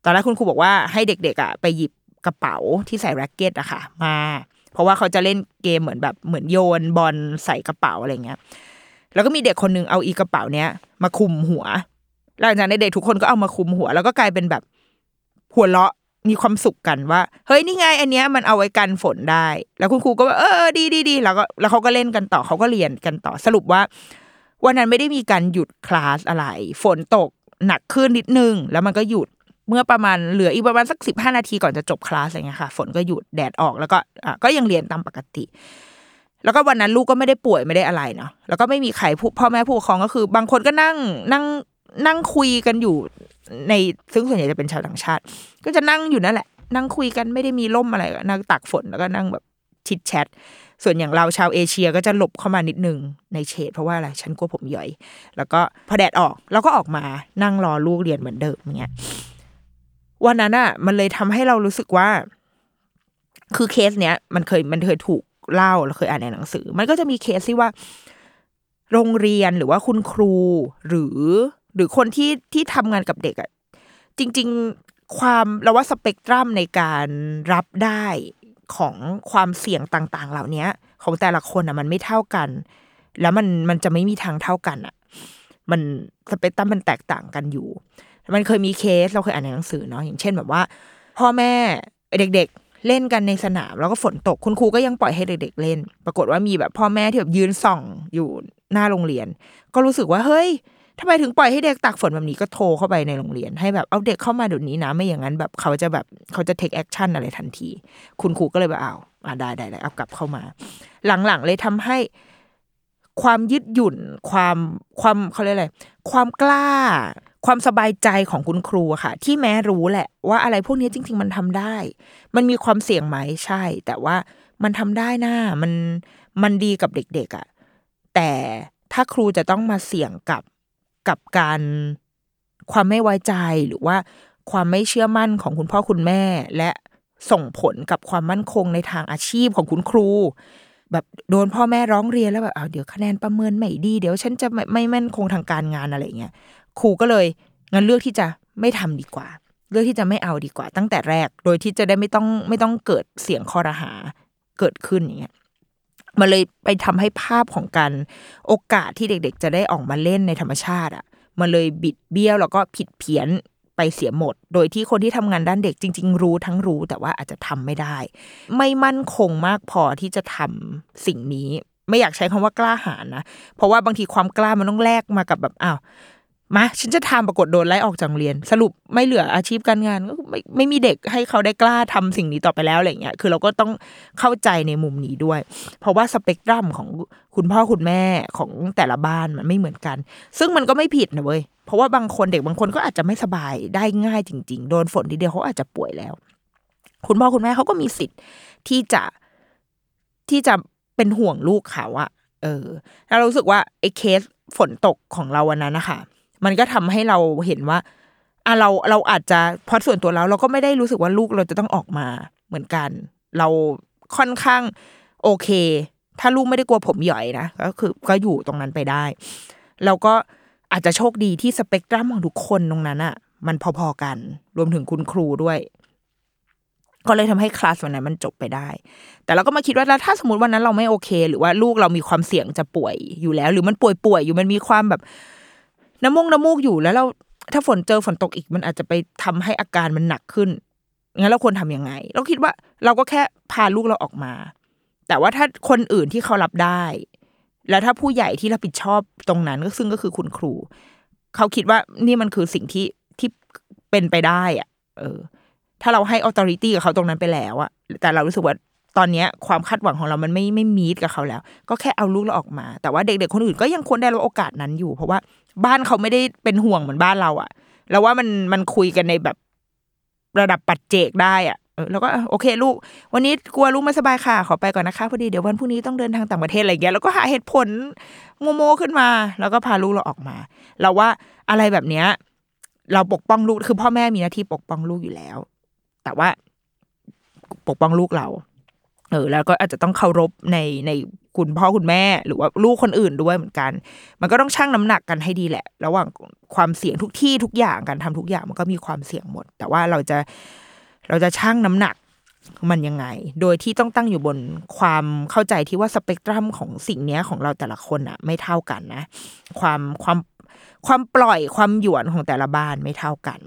ตอนแรกคุณครูบอกว่าให้เด็กๆอะไปหยิบกระเป๋าที่ใส่แร็กเก็ตอะค่ะ มา เพราะว่าเขาจะเล่นเกมเหมือนแบบเหมือนโยนบอลใส่กระเป๋าอะไรเงี้ย แล้วก็มีเด็กคนหนึ่งเอาอีกระเป๋าเนี้ยมาคุมหัวหลังจากนั้นเด็กทุกคนก็เอามาคุมหัว แล้วก็กลายเป็นแบบหัวเราะมีความสุขกันว่าเฮ้ยนี่ไงอันเนี้ยมันเอาไว้กันฝนได้ แล้วคุณครูก็แบบเออดีดีดีแล้วก็แล้วเขาก็เล่นกันต่อเขาก็เรียนกันต่อสรุปว่า วันนั้นไม่ได้มีการหยุดคลาสอะไร ฝนตกหนักขึ้นนิดนึง แล้วมันก็หยุดเมื่อประมาณเหลืออีกประมาณสักสิบห้านาทีก่อนจะจบคลาสอะไรเงี้ยค่ะ ฝนก็หยุดแดดออกแล้วก็อะก็ยังเรียนตามปกติ แล้วก็วันนั้นลูกก็ไม่ได้ป่วยไม่ได้อะไรเนาะแล้วก็ไม่มีใครพ่อแม่ผู้ปกครองก็คือ บางคนก็นั่งนั่งนั่งคุยกันอยู่ในซึ่งส่วนใหญ่จะเป็นชาวต่างชาติ ก็จะนั่งอยู่นั่นแหละ นั่งคุยกันไม่ได้มีร่มอะไรนั่งตากฝนแล้วก็นั่งแบบชิดแชทส่วนอย่างเราชาวเอเชียก็จะหลบเข้ามานิดนึงในเฉดเพราะว่าอะไรฉันกลัวผมหยอย แล้วก็พอแดดออกเราก็ออกมานั่งรอลูกเรียนเหมือนเดิมอย่างเงี้ยวันนั้นอะมันเลยทำให้เรารู้สึกว่า คือเคสเนี้ย มันเคยมันเคยถูก เล่าเราเคยอ่านในหนังสือ มันก็จะมีเคสที่ว่า โรงเรียนหรือว่าคุณครูหรือ หรือคนที่ที่ทำงานกับเด็กอะจริง ๆความเราว่าสเปกตรัมในการรับได้ของความเสี่ยงต่าง ๆ เหล่านี้ของแต่ละคนอะมันไม่เท่ากัน แล้วมันมันจะไม่มีทางเท่ากันอะมันสเปกตรัมมันแตกต่างกันอยู่ มันเคยมีเคสเราเคยอ่านในหนังสือเนาะอย่างเช่นแบบว่า พ่อแม่เด็กๆ เล่นกันในสนาม แล้วก็ฝนตกคุณครูก็ยังปล่อยให้เด็กๆเล่น ปรากฏว่ามีแบบพ่อแม่ที่แบบยืนส่องอยู่หน้าโรงเรียน ก็รู้สึกว่าเฮ้ยทำไมถึงปล่อยให้เด็กตากฝนแบบนี้ก็โทรเข้าไปในโรงเรียน ให้แบบเอาเด็กเข้ามาเดี๋ยวนี้นะไม่อย่างนั้นแบบเขาจะแบบเขาจะ take action อะไรทันที คุณครูก็เลยแบบเอาอ่าได้ได้ได้เอากลับเข้ามา หลังๆเลยทำให้ความยืดหยุ่นความความเขาเรียกอะไรความกล้า ความสบายใจของคุณครูค่ะ ที่แม้รู้แหละ ว่าอะไรพวกนี้จริง ๆ มันทำได้ มันมีความเสี่ยงไหมใช่ แต่ว่ามันทำได้นะมันมันดีกับเด็ก ๆอะแต่ถ้าครูจะต้องมาเสี่ยงกับกับการความไม่ไว้ใจหรือว่าความไม่เชื่อมั่นของคุณพ่อคุณแม่ และส่งผลกับความมั่นคงในทางอาชีพของคุณครู แบบโดนพ่อแม่ร้องเรียนแล้วแบบเอาเดี๋ยวคะแนนประเมินไม่ดี เดี๋ยวฉันจะไม่ไม่มั่นคงทางการงานอะไรเงี้ย ครูก็เลยงั้นเลือกที่จะไม่ทำดีกว่า เลือกที่จะไม่เอาดีกว่า ตั้งแต่แรก โดยที่จะได้ไม่ต้องไม่ต้องเกิดเสียงคอรหาเกิดขึ้นอย่างเงี้ยมันเลยไปทำให้ภาพของการโอกาสที่เด็กๆ จะได้ออกมาเล่นในธรรมชาติอะมันเลยบิดเบี้ยวแล้วก็ผิดเพี้ยนไปเสียหมด โดยที่คนที่ทำงานด้านเด็กจริง ๆ รู้ทั้งรู้แต่ว่าอาจจะทำไม่ได้ ไม่มั่นคงมากพอที่จะทำสิ่งนี้ ไม่อยากใช้คำว่ากล้าหาญนะ เพราะว่าบางทีความกล้ามันต้องแลกมากับแบบอ้าว มาฉันจะทำปรากฏโดนไล่ออกจากโรงเรียน สรุปไม่เหลืออาชีพการงานก็ไม่ไม่มีเด็กให้เขาได้กล้าทำสิ่งนี้ต่อไปแล้วอะไรเงี้ยคือเราก็ต้องเข้าใจในมุมนี้ด้วย เพราะว่าสเปกตรัมของคุณพ่อคุณแม่ของแต่ละบ้านมันไม่เหมือนกัน ซึ่งมันก็ไม่ผิดนะเว้ยเพราะว่าบางคนเด็กบางคนก็อาจจะไม่สบายได้ง่ายจริง ๆ โดนฝนทีเดียวเขาอาจจะป่วยแล้ว คุณพ่อคุณแม่เขาก็มีสิทธิ์ที่จะที่จะเป็นห่วงลูกเขาอะเออ แล้วเรารู้สึกว่าไอ้เคสฝนตกของเราวันนั้นนะคะ มันก็ทำให้เราเห็นว่าอะเราเราอาจจะพราะส่วนตัวเราเราก็ไม่ได้รู้สึกว่าลูกเราจะต้องออกมาเหมือนกัน เราค่อนข้างโอเค ถ้าลูกไม่ได้กลัวผมหย่อยนะก็คือก็อยู่ตรงนั้นไปได้แล้วก็อาจจะโชคดีที่สเปกตรัมของทุกคนตรงนั้นอะมันพอๆกัน รวมถึงคุณครูด้วย ก็เลยทำให้คลาสวันนั้นมันจบไปได้ แต่เราก็มาคิดว่าแล้วถ้าสมมติวันนั้นเราไม่โอเค หรือว่าลูกเรามีความเสี่ยงจะป่วยอยู่แล้ว หรือมันป่วยป่วยๆอยู่มันมีความแบบ น้ำมูกน้ำมูกอยู่แล้วเราถ้าฝนเจอฝนตกอีกมันอาจจะไปทำให้อาการมันหนักขึ้นงั้นเราควรทำยังไง เราคิดว่าเราก็แค่พาลูกเราออกมา แต่ว่าถ้าคนอื่นที่เขารับได้ แล้วถ้าผู้ใหญ่ที่รับผิดชอบตรงนั้นก็ซึ่งก็คือคุณครู เขาคิดว่านี่มันคือสิ่งที่ที่เป็นไปได้อะเออ ถ้าเราให้ออ t h o r i t y กับเขาตรงนั้นไปแล้วอะแต่เรารู้สึกว่าตอนนี้ความคาดหวังของเรามันไม่ไม่มีดกับเขาแล้ว ก็แค่เอาลูกเราออกมา แต่ว่าเด็กๆคนอื่นก็ยังควรได้รับโอกาสนั้นอยู่ เพราะว่า บ้านเขาไม่ได้เป็นห่วงเหมือนบ้านเราอะแล้วว่ามันมันคุยกันในแบบระดับปัจเจกได้อะเออแล้วก็โอเคลูก วันนี้กลัวลูกไม่สบายค่ะ ขอไปก่อนนะคะพอดีเดี๋ยววันพรุ่งนี้ต้องเดินทางต่างประเทศอะไรเงี้ยแล้วก็หาเหตุผลโมโมขึ้นมา แล้วก็พาลูกเราออกมา เราว่าอะไรแบบเนี้ย เราปกป้องลูกคือพ่อแม่มีหน้าที่ปกป้องลูกอยู่แล้ว แต่ว่าปกป้องลูกเรา เออ แล้วก็อาจจะต้องเคารพในใน คุณพ่อคุณแม่ หรือว่าลูกคนอื่นด้วยเหมือนกัน มันก็ต้องชั่งน้ำหนักกันให้ดีแหละ ระหว่างความเสี่ยงทุกที่ทุกอย่างการทำทุกอย่างมันก็มีความเสี่ยงหมด แต่ว่าเราจะเราจะชั่งน้ำหนักมันยังไง โดยที่ต้องตั้งอยู่บนความเข้าใจที่ว่าสเปกตรัมของสิ่งเนี้ยของเราแต่ละคนอะไม่เท่ากันนะ ความความความปล่อยความหยวนของแต่ละบ้านไม่เท่ากัน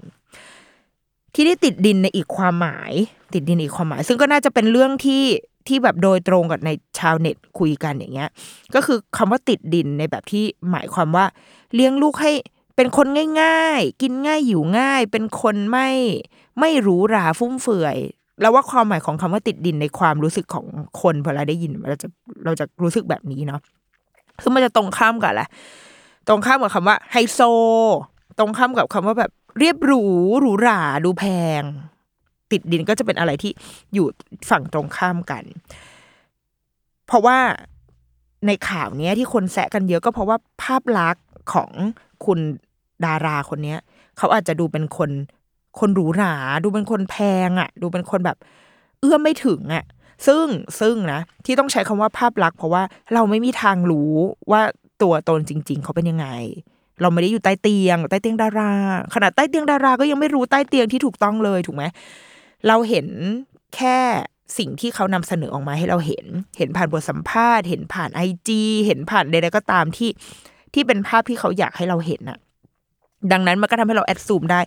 ที่ได้ติดดินในอีกความหมาย ติดดินอีกความหมาย ซึ่งก็น่าจะเป็นเรื่องที่ ที่แบบโดยตรงกับในชาวเน็ตคุยกันอย่างเงี้ย ก็คือคำว่าติดดินในแบบที่หมายความว่า เลี้ยงลูกให้เป็นคนง่าย ๆ กินง่ายอยู่ง่าย เป็นคนไม่ไม่หรูหราฟุ่มเฟือย แล้วว่าความหมายของคำว่าติดดินในความรู้สึกของคนพอเราได้ยินเราจะเราจะรู้สึกแบบนี้เนาะคือมันจะตรงข้ามกับอะไรตรงข้ามกับคำว่าไฮโซ ตรงข้ามกับคำว่าแบบเรียบหรูหรูหราดูแพง ติดดินก็จะเป็นอะไรที่อยู่ฝั่งตรงข้ามกัน เพราะว่าในข่าวเนี้ยที่คนแซะกันเยอะก็เพราะว่าภาพลักษณ์ของคุณดาราคนเนี้ย เขาอาจจะดูเป็นคนคนหรูหราดูเป็นคนแพงอะ ดูเป็นคนแบบ เอื้อมไม่ถึงอะ ซึ่งซึ่งนะ ที่ต้องใช้คำว่าภาพลักษณ์เพราะว่าเราไม่มีทางรู้ว่าตัวตนจริง ๆ เขาเป็นยังไง เราไม่ได้อยู่ใต้เตียง ใต้เตียงดาราขนาดใต้เตียงดาราก็ยังไม่รู้ใต้เตียงที่ถูกต้องเลยถูกไหม เราเห็นแค่สิ่งที่เขานำเสนอออกมาให้เราเห็น เห็นผ่านบทสัมภาษณ์ เห็นผ่านไอจีเห็นผ่านใดๆก็ตามที่ที่เป็นภาพที่เขาอยากให้เราเห็นน่ะดังนั้นมันก็ทำให้เราแอดซูมได้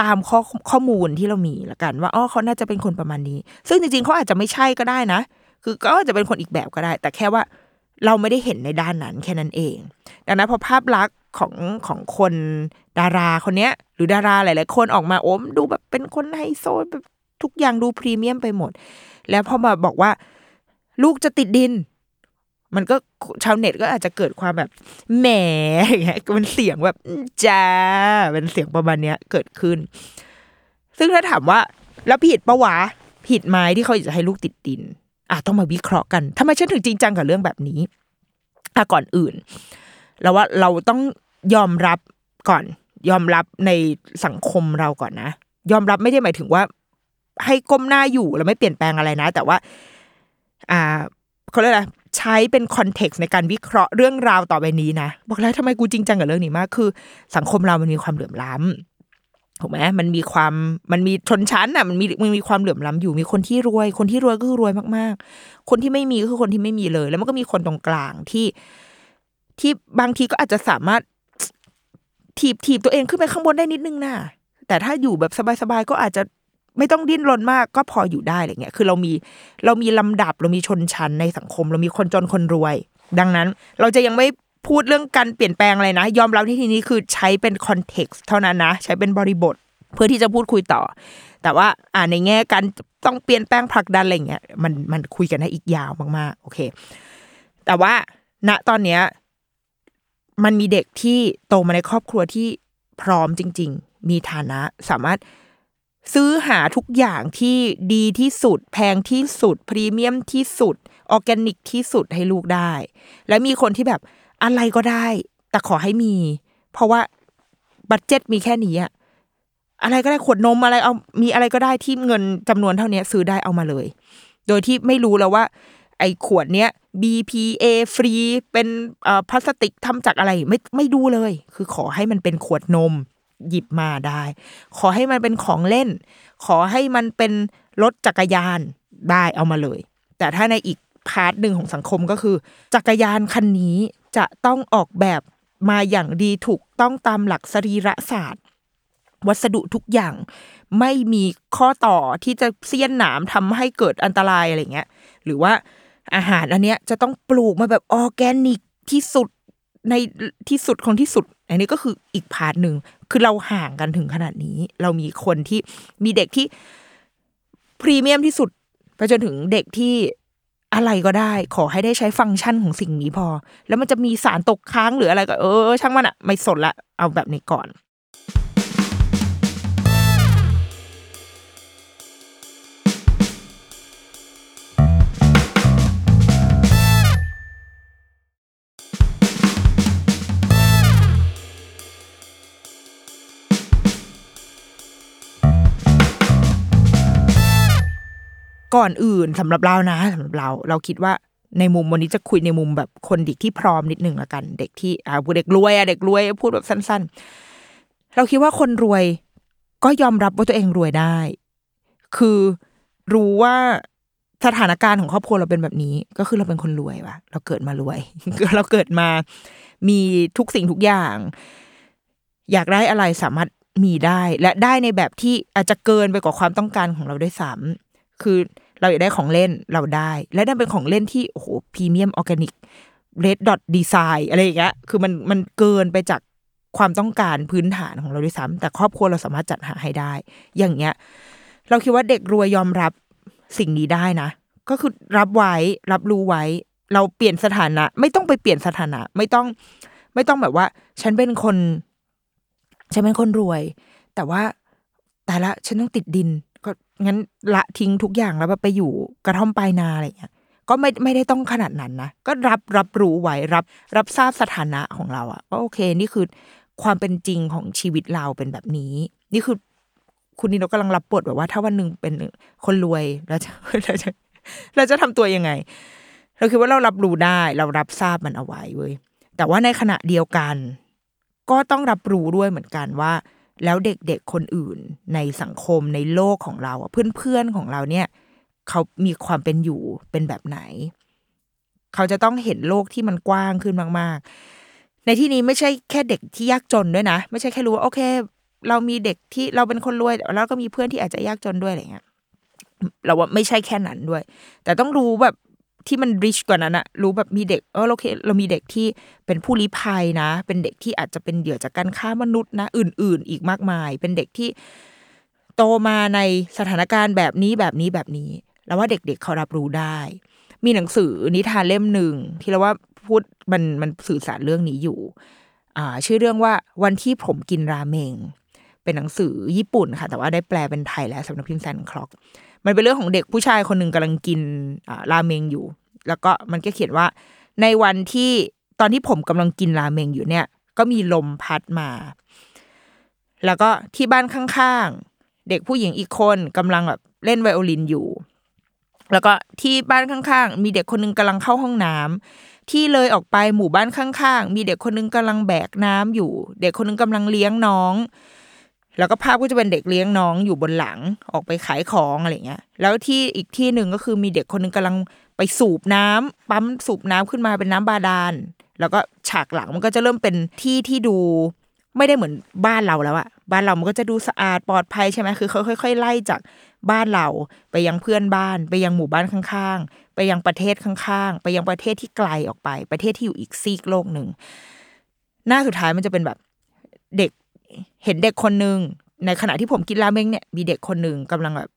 ตามข้อข้อมูลที่เรามีละกัน ว่าอ๋อเขาน่าจะเป็นคนประมาณนี้ ซึ่งจริงๆเขาอาจจะไม่ใช่ก็ได้นะ คือก็อาจจะเป็นคนอีกแบบก็ได้ แต่แค่ว่าเราไม่ได้เห็นในด้านนั้นแค่นั้นเอง ดังนั้นพอภาพลักษณ์ของของคนดาราคนเนี้ย หรือดาราหลายๆคนออกมาโอ้มดูแบบเป็นคนไฮโซแบบ ทุกอย่างดูพรีเมียมไปหมด แล้วพอมาบอกว่า ลูกจะติดดิน มันก็ชาวเน็ตก็อาจจะเกิดความแบบแหมอย่างเงี้ยเป็นเสียงแบบจ้าเป็นเสียงประมาณเนี้ยเกิดขึ้น ซึ่งถ้าถามว่า แล้วผิดปะวะผิดไหมที่เขาอยากจะให้ลูกติดดินอะต้องมาวิเคราะห์กันทำไมฉันถึงจริงจังกับเรื่องแบบนี้อะก่อนอื่นเราว่าเราต้องยอมรับก่อน ยอมรับในสังคมเราก่อนนะ ยอมรับไม่ได้หมายถึงว่า ให้ก้มหน้าอยู่แล้วไม่เปลี่ยนแปลงอะไรนะ แต่ว่า อ่าเขาเรียกอะไรใช้เป็นคอนเท็กซ์ในการวิเคราะห์เรื่องราวต่อไปนี้นะบอกแล้วทำไมกูจริงจังกับเรื่องนี้มากคือ สังคมเรามันมีความเหลื่อมล้ำถูกไหมมันมีความมันมีชนชั้นอะมันมีมันมีความเหลื่อมล้ำอยู่มีคนที่รวย คนที่รวยก็คือรวยมากๆ คนที่ไม่มีก็คือคนที่ไม่มีเลย แล้วมันก็มีคนตรงกลางที่ ที่บางทีก็อาจจะสามารถถีบถีบตัวเองขึ้นไปข้างบนได้นิดนึงนะแต่ถ้าอยู่แบบสบายๆก็อาจจะ ไม่ต้องดิ้นรนมากก็พออยู่ได้อะไรเงี้ยคือเรามีเรามีลำดับเรามีชนชั้นในสังคม เรามีคนจนคนรวย ดังนั้น เราจะยังไม่พูดเรื่องการเปลี่ยนแปลงอะไรนะ ยอมรับที่ทีนี้คือใช้เป็นคอนเท็กซ์เท่านั้นนะ ใช้เป็นบริบทเพื่อที่จะพูดคุยต่อ แต่ว่าอ่าในแง่การต้องเปลี่ยนแปลงผลักดันอะไรเงี้ยมันมันคุยกันได้อีกยาวมากๆ โอเค แต่ว่าณตอนเนี้ยมันมีเด็กที่โตมาในครอบครัวที่พร้อมจริง ๆ มีฐานะสามารถ ซื้อหาทุกอย่างที่ดีที่สุด แพงที่สุด พรีเมียมที่สุด ออร์แกนิกที่สุดให้ลูกได้ และมีคนที่แบบอะไรก็ได้ แต่ขอให้มี เพราะว่าบัตเจ็ตมีแค่นี้อะอะไรก็ได้ขวดนมอะไรเอามีอะไรก็ได้ที่เงินจำนวนเท่านี้ซื้อได้เอามาเลย โดยที่ไม่รู้แล้วว่า ไอ้ขวดเนี้ย BPA ฟรีเป็นอ่อพลาสติกทำจากอะไรไม่ไม่ดูเลย คือขอให้มันเป็นขวดนม หยิบมาได้ ขอให้มันเป็นของเล่น ขอให้มันเป็นรถจักรยานได้เอามาเลย แต่ถ้าในอีก part หนึ่งของสังคมก็คือ จักรยานคันนี้จะต้องออกแบบมาอย่างดีถูกต้องตามหลักสรีระศาสตร์ วัสดุทุกอย่างไม่มีข้อต่อที่จะเสี้ยนหนามทำให้เกิดอันตรายอะไรเงี้ย หรือว่าอาหารอันเนี้ยจะต้องปลูกมาแบบออแกนิกที่สุดในที่สุดของที่สุด อันนี้ก็คืออีก part หนึ่งคือเราห่างกันถึงขนาดนี้ เรามีคนที่มีเด็กที่พรีเมียมที่สุดไปจนถึงเด็กที่อะไรก็ได้ ขอให้ได้ใช้ฟังก์ชันของสิ่งนี้พอ แล้วมันจะมีสารตกค้างหรืออะไรก็เออช่างมันอะไม่สนละเอาแบบนี้ก่อน ก่อนอื่นสำหรับเรานะสำหรับเราเราคิดว่าในมุมวันนี้จะคุยในมุมแบบคนเด็กที่พร้อมนิดนึงละกัน เด็กที่อ่าเด็กรวยอะเด็กรวยพูดแบบสั้น ๆ เราคิดว่าคนรวยก็ยอมรับว่าตัวเองรวยได้ คือรู้ว่าสถานการณ์ของครอบครัวเราเป็นแบบนี้ ก็คือเราเป็นคนรวยว่ะ เราเกิดมารวย เราเกิดมามีทุกสิ่งทุกอย่าง อยากได้อะไรสามารถมีได้ และได้ในแบบที่อาจจะเกินไปกว่าความต้องการของเราด้วยซ้ำคือ เราอยากได้ของเล่นเราได้ และนั่นเป็นของเล่นที่โอ้โห premium organic Red Dot design อะไรอย่างเงี้ยคือมันมันเกินไปจากความต้องการพื้นฐานของเราด้วยซ้ำแต่ครอบครัวเราสามารถจัดหาให้ได้ อย่างเงี้ย เราคิดว่าเด็กรวยยอมรับสิ่งนี้ได้นะ ก็คือรับไว้รับรู้ไว้ เราเปลี่ยนสถานะ ไม่ต้องไปเปลี่ยนสถานะ ไม่ต้อง ไม่ต้องแบบว่า ฉันเป็นคน ฉันเป็นคนรวย แต่ว่าแต่ละฉันต้องติดดิน งั้นละทิ้งทุกอย่างแล้วไปอยู่กระท่อมปลายนาอะไรอย่างเงี้ยก็ไม่ไม่ได้ต้องขนาดนั้นนะก็รับรับรู้ไว้รับ รับทราบสถานะของเราอะว่าโอเค นี่คือความเป็นจริงของชีวิตเราเป็นแบบนี้ นี่คือ คุณนิโนกำลังรับบทแบบว่า ถ้าวันหนึ่งเป็นคนรวยเราจะเราจะเราจะทำตัวยังไง เราคิดว่าเรารับรู้ได้ เรารับทราบมันเอาไว้เว้ยแต่ว่าในขณะเดียวกัน ก็ต้องรับรู้ด้วยเหมือนกันว่า แล้วเด็กๆคนอื่นในสังคมในโลกของเราเพื่อนๆของเราเนี่ยเขามีความเป็นอยู่เป็นแบบไหน เขาจะต้องเห็นโลกที่มันกว้างขึ้นมาก ๆ ในที่นี้ไม่ใช่แค่เด็กที่ยากจนด้วยนะ ไม่ใช่แค่รู้ว่าโอเค เรามีเด็กที่เราเป็นคนรวยแล้วก็มีเพื่อนที่อาจจะยากจนด้วยอะไรเงี้ยเราว่าไม่ใช่แค่นั้นด้วย แต่ต้องรู้แบบ ที่มันริชกว่านั้นอะรู้แบบมีเด็กเออโอเคเรามีเด็กที่เป็นผู้ลี้ภัยนะ เป็นเด็กที่อาจจะเป็นเหยื่อจากการค้ามนุษย์นะ อื่น ๆ อีกมากมาย เป็นเด็กที่โตมาในสถานการณ์แบบนี้แบบนี้แบบนี้ แล้วว่าเด็กๆเเขารับรู้ได้ มีหนังสือนิทานเล่มหนึ่งที่เราว่าพูดมันมันสื่อสารเรื่องนี้อยู่ อ่า ชื่อเรื่องว่าวันที่ผมกินราเมง เป็นหนังสือญี่ปุ่นค่ะ แต่ว่าได้แปลเป็นไทยแล้วสำนักพิมพ์แซนคล็อก มันเป็นเรื่องของเด็กผู้ชายคนหนึ่งกำลังกินอ่าราเมงอยู่ แล้วก็มันก็เขียนว่า ในวันที่ตอนที่ผมกำลังกินราเมงอยู่เนี่ย ก็มีลมพัดมา แล้วก็ที่บ้านข้างๆ เด็กผู้หญิงอีกคนกำลังแบบเล่นไวโอลินอยู่ แล้วก็ที่บ้านข้างๆ มีเด็กคนนึงกำลังเข้าห้องน้ำที่เลยออกไปหมู่บ้านข้างๆ มีเด็กคนนึงกำลังแบกน้ำอยู่ เด็กคนนึงกำลังเลี้ยงน้อง แล้วก็ภาพก็จะเป็นเด็กเลี้ยงน้องอยู่บนหลังออกไปขายของอะไรเงี้ย แล้วที่อีกที่หนึ่งก็คือมีเด็กคนนึงกำลังไปสูบน้ำปั๊มสูบน้ำขึ้นมาเป็นน้ำบาดาล แล้วก็ฉากหลังมันก็จะเริ่มเป็นที่ที่ดูไม่ได้เหมือนบ้านเราแล้วอะบ้านเรามันก็จะดูสะอาดปลอดภัยใช่ไหมคือเขาค่อย ๆ ไล่จากบ้านเราไปยังเพื่อนบ้าน ไปยังหมู่บ้านข้างๆ ไปยังประเทศข้างๆ ไปยังประเทศที่ไกลออกไป ประเทศที่อยู่อีกซีกโลกหนึ่งหน้าสุดท้ายมันจะเป็นแบบเด็ก เห็นเด็กคนหนึ่งในขณะที่ผมกินราเมงเนี่ยมีเด็กคนหนึ่งกำลังแบบ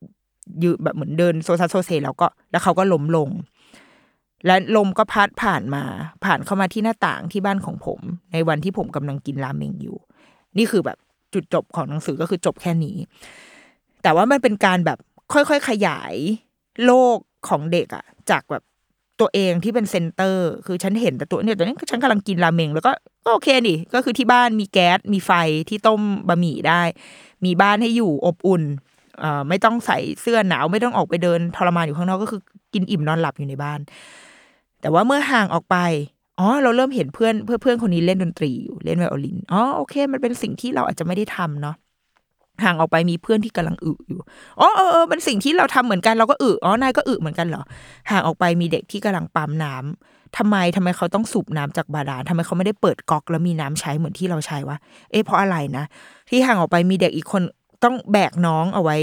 ยืแบบเหมือนเดินโซซัสโซเซแล้วก็แล้วเขาก็ล้มลง และลมก็พัดผ่านมา ผ่านเข้ามาที่หน้าต่างที่บ้านของผม ในวันที่ผมกำลังกินราเมงอยู่ นี่คือแบบจุดจบของหนังสือก็คือจบแค่นี้ แต่ว่ามันเป็นการแบบค่อยๆขยายโลกของเด็กอะจากแบบ ตัวเองที่เป็น center คือฉันเห็นแต่ตัวเนี่ยตอนนี้ฉันกำลังกินราเมง แล้วก็ก็โอเคนี่ก็คือที่บ้านมีแก๊สมีไฟที่ต้มบะหมี่ได้ มีบ้านให้อยู่อบอุ่นเอ่อไม่ต้องใส่เสื้อหนาวไม่ต้องออกไปเดินทรมานอยู่ข้างนอกก็คือกินอิ่มนอนหลับอยู่ในบ้าน แต่ว่าเมื่อห่างออกไปอ๋อเราเริ่มเห็นเพื่อนเพื่อนเพื่อนคนนี้เล่นดนตรีอยู่เล่นไวโอลินอ๋อโอเค มันเป็นสิ่งที่เราอาจจะไม่ได้ทำเนาะ ห่างออกไปมีเพื่อนที่กำลังอึอยู่อ๋อเออเออเป็นสิ่งที่เราทำเหมือนกันเราก็อึอ๋อนายก็อึเหมือนกันเหรอห่างออกไปมีเด็กที่กำลังปั๊มน้ำทำไมทำไมเขาต้องสูบน้ำจากบาดาลทำไมเขาไม่ได้เปิดก๊อกแล้วมีน้ำใช้เหมือนที่เราใช้วะเอ๊ะเพราะอะไรนะ ที่ห่างออกไปมีเด็กอีกคนต้องแบกน้องเอาไว้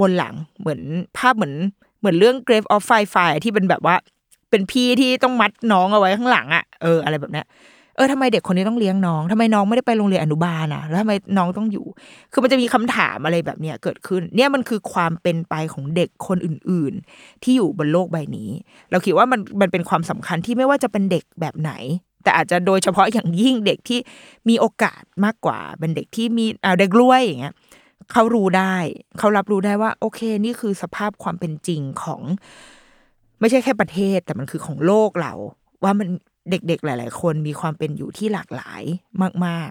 บนหลังเหมือนภาพเหมือนเหมือนเรื่อง Grave of Firefly ที่เป็นแบบว่า เป็นพี่ที่ต้องมัดน้องเอาไว้ข้างหลังอะ่ะเอออะไรแบบเนี้ย เออทำไมเด็กคนนี้ต้องเลี้ยงน้องทำไมน้องไม่ได้ไปโรงเรียนอนุบาลอะ แล้วทำไมน้องต้องอยู่ คือมันจะมีคำถามอะไรแบบเนี้ยเกิดขึ้น เนี่ยมันคือความเป็นไปของเด็กคนอื่น ๆ ที่อยู่บนโลกใบนี้ เราคิดว่ามันมันเป็นความสำคัญที่ไม่ว่าจะเป็นเด็กแบบไหน แต่อาจจะโดยเฉพาะอย่างยิ่งเด็กที่มีโอกาสมากกว่า เป็นเด็กที่มีอ่าเด็กรวยอย่างเงี้ยเขารู้ได้ เขารับรู้ได้ว่า โอเค นี่คือสภาพความเป็นจริงของ ไม่ใช่แค่ประเทศ แต่มันคือของโลกเรา ว่ามัน เด็กๆ หลาย ๆ คนมีความเป็นอยู่ที่หลากหลายมาก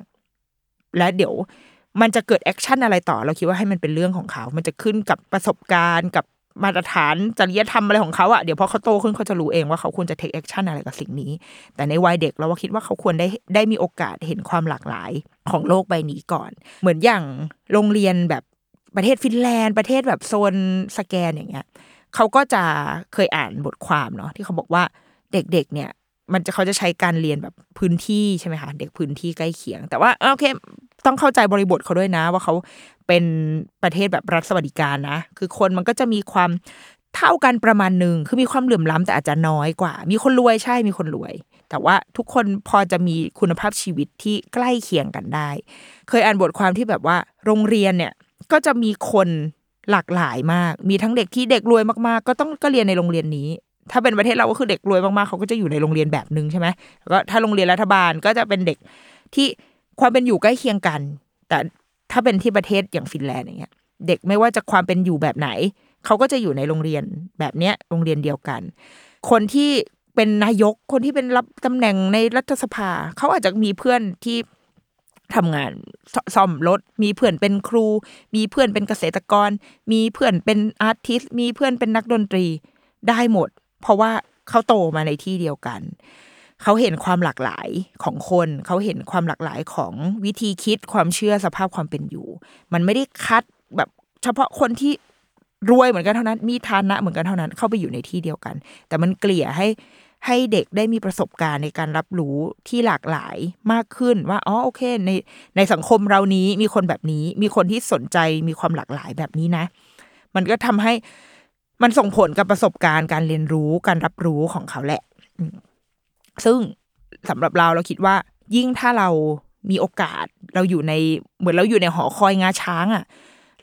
ๆ และเดี๋ยวมันจะเกิด action อะไรต่อ เราคิดว่าให้มันเป็นเรื่องของเขา มันจะขึ้นกับประสบการณ์กับมาตรฐานจริยธรรมอะไรของเขาอะเดี๋ยวพอเขาโตขึ้นเขาจะรู้เองว่าเขาควรจะ take action อะไรกับสิ่งนี้ แต่ในวัยเด็กเราว่าคิดว่าเขาควรได้ได้มีโอกาสเห็นความหลากหลายของโลกใบนี้ก่อน เหมือนอย่างโรงเรียนแบบประเทศฟินแลนด์ ประเทศแบบโซนสแกนอย่างเงี้ยเขาก็จะเคยอ่านบทความเนาะที่เขาบอกว่าเด็กๆเนี่ย มันจะเขาจะใช้การเรียนแบบพื้นที่ใช่ไหมคะเด็กพื้นที่ใกล้เคียง แต่ว่าโอเค ต้องเข้าใจบริบทเขาด้วยนะ ว่าเขาเป็นประเทศแบบรัฐสวัสดิการนะ คือคนมันก็จะมีความเท่ากันประมาณหนึ่งคือมีความเหลื่อมล้ำแต่อาจจะน้อยกว่า มีคนรวยใช่มีคนรวย แต่ว่าทุกคนพอจะมีคุณภาพชีวิตที่ใกล้เคียงกันได้ เคยอ่านบทความที่แบบว่า โรงเรียนเนี่ยก็จะมีคนหลากหลายมาก มีทั้งเด็กที่เด็กรวยมากๆ ก็ต้องก็เรียนในโรงเรียนนี้ ถ้าเป็นประเทศเราก็คือเด็กรวยมากๆเขาก็จะอยู่ในโรงเรียนแบบนึงใช่ไหมแล้วก็ถ้าโรงเรียนรัฐบาลก็จะเป็นเด็กที่ความเป็นอยู่ใกล้เคียงกัน แต่ถ้าเป็นที่ประเทศอย่างฟินแลนด์อย่างเงี้ย เด็กไม่ว่าจะความเป็นอยู่แบบไหน เขาก็จะอยู่ในโรงเรียนแบบเนี้ยโรงเรียนเดียวกัน คนที่เป็นนายกคนที่เป็นรับตำแหน่งในรัฐสภา เขาอาจจะมีเพื่อนที่ทำงานซ่อมรถ มีเพื่อนเป็นครู มีเพื่อนเป็นเกษตรกร มีเพื่อนเป็นอาร์ติสมีเพื่อนเป็นนักดนตรีได้หมด เพราะว่าเขาโตมาในที่เดียวกัน เขาเห็นความหลากหลายของคน เขาเห็นความหลากหลายของวิธีคิดความเชื่อสภาพความเป็นอยู่ มันไม่ได้คัดแบบเฉพาะคนที่รวยเหมือนกันเท่านั้น มีฐานะเหมือนกันเท่านั้น เข้าไปอยู่ในที่เดียวกัน แต่มันเกลี่ยให้ให้เด็กได้มีประสบการณ์ในการรับรู้ที่หลากหลายมากขึ้นว่าอ๋อโอเค ในในสังคมเรานี้มีคนแบบนี้ มีคนที่สนใจมีความหลากหลายแบบนี้นะ มันก็ทำให้ มันส่งผลกับประสบการณ์การเรียนรู้การรับรู้ของเขาแหละ ซึ่งสำหรับเราเราคิดว่า ยิ่งถ้าเรามีโอกาสเราอยู่ในเหมือนเราอยู่ในหอคอยงาช้างอะ่ะ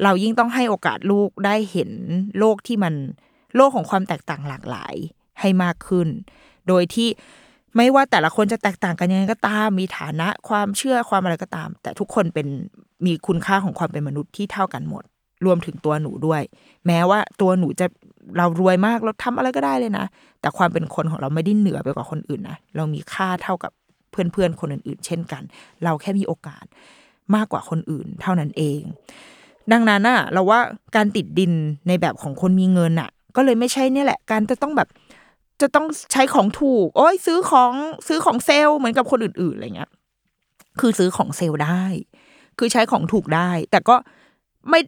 เรายิ่งต้องให้โอกาสลูกได้เห็นโลกที่มันโลกของความแตกต่างหลากหลายให้มากขึ้น โดยที่ไม่ว่าแต่ละคนจะแตกต่างกันยังไงก็ตาม มีฐานะความเชื่อความอะไรก็ตาม แต่ทุกคนเป็นมีคุณค่าของความเป็นมนุษย์ที่เท่ากันหมด รวมถึงตัวหนูด้วย แม้ว่าตัวหนูจะ เรารวยมากเราทำอะไรก็ได้เลยนะ แต่ความเป็นคนของเราไม่ได้เหนือไปกว่าคนอื่นนะเรามีค่าเท่ากับเพื่อนๆคนอื่นๆ เช่นกัน เราแค่มีโอกาสมากกว่าคนอื่น เท่านั้นเอง ดังนั้นน่ะเราว่าการติดดินในแบบของคนมีเงินอะก็เลยไม่ใช่เนี่ยแหละ การจะต้องแบบจะต้องใช้ของถูก โอ้ยซื้อของซื้อของเซลล์เหมือนกับคนอื่นๆอะไรเงี้ยคือซื้อของเซลล์ได้ คือใช้ของถูกได้ แต่ก็ไม่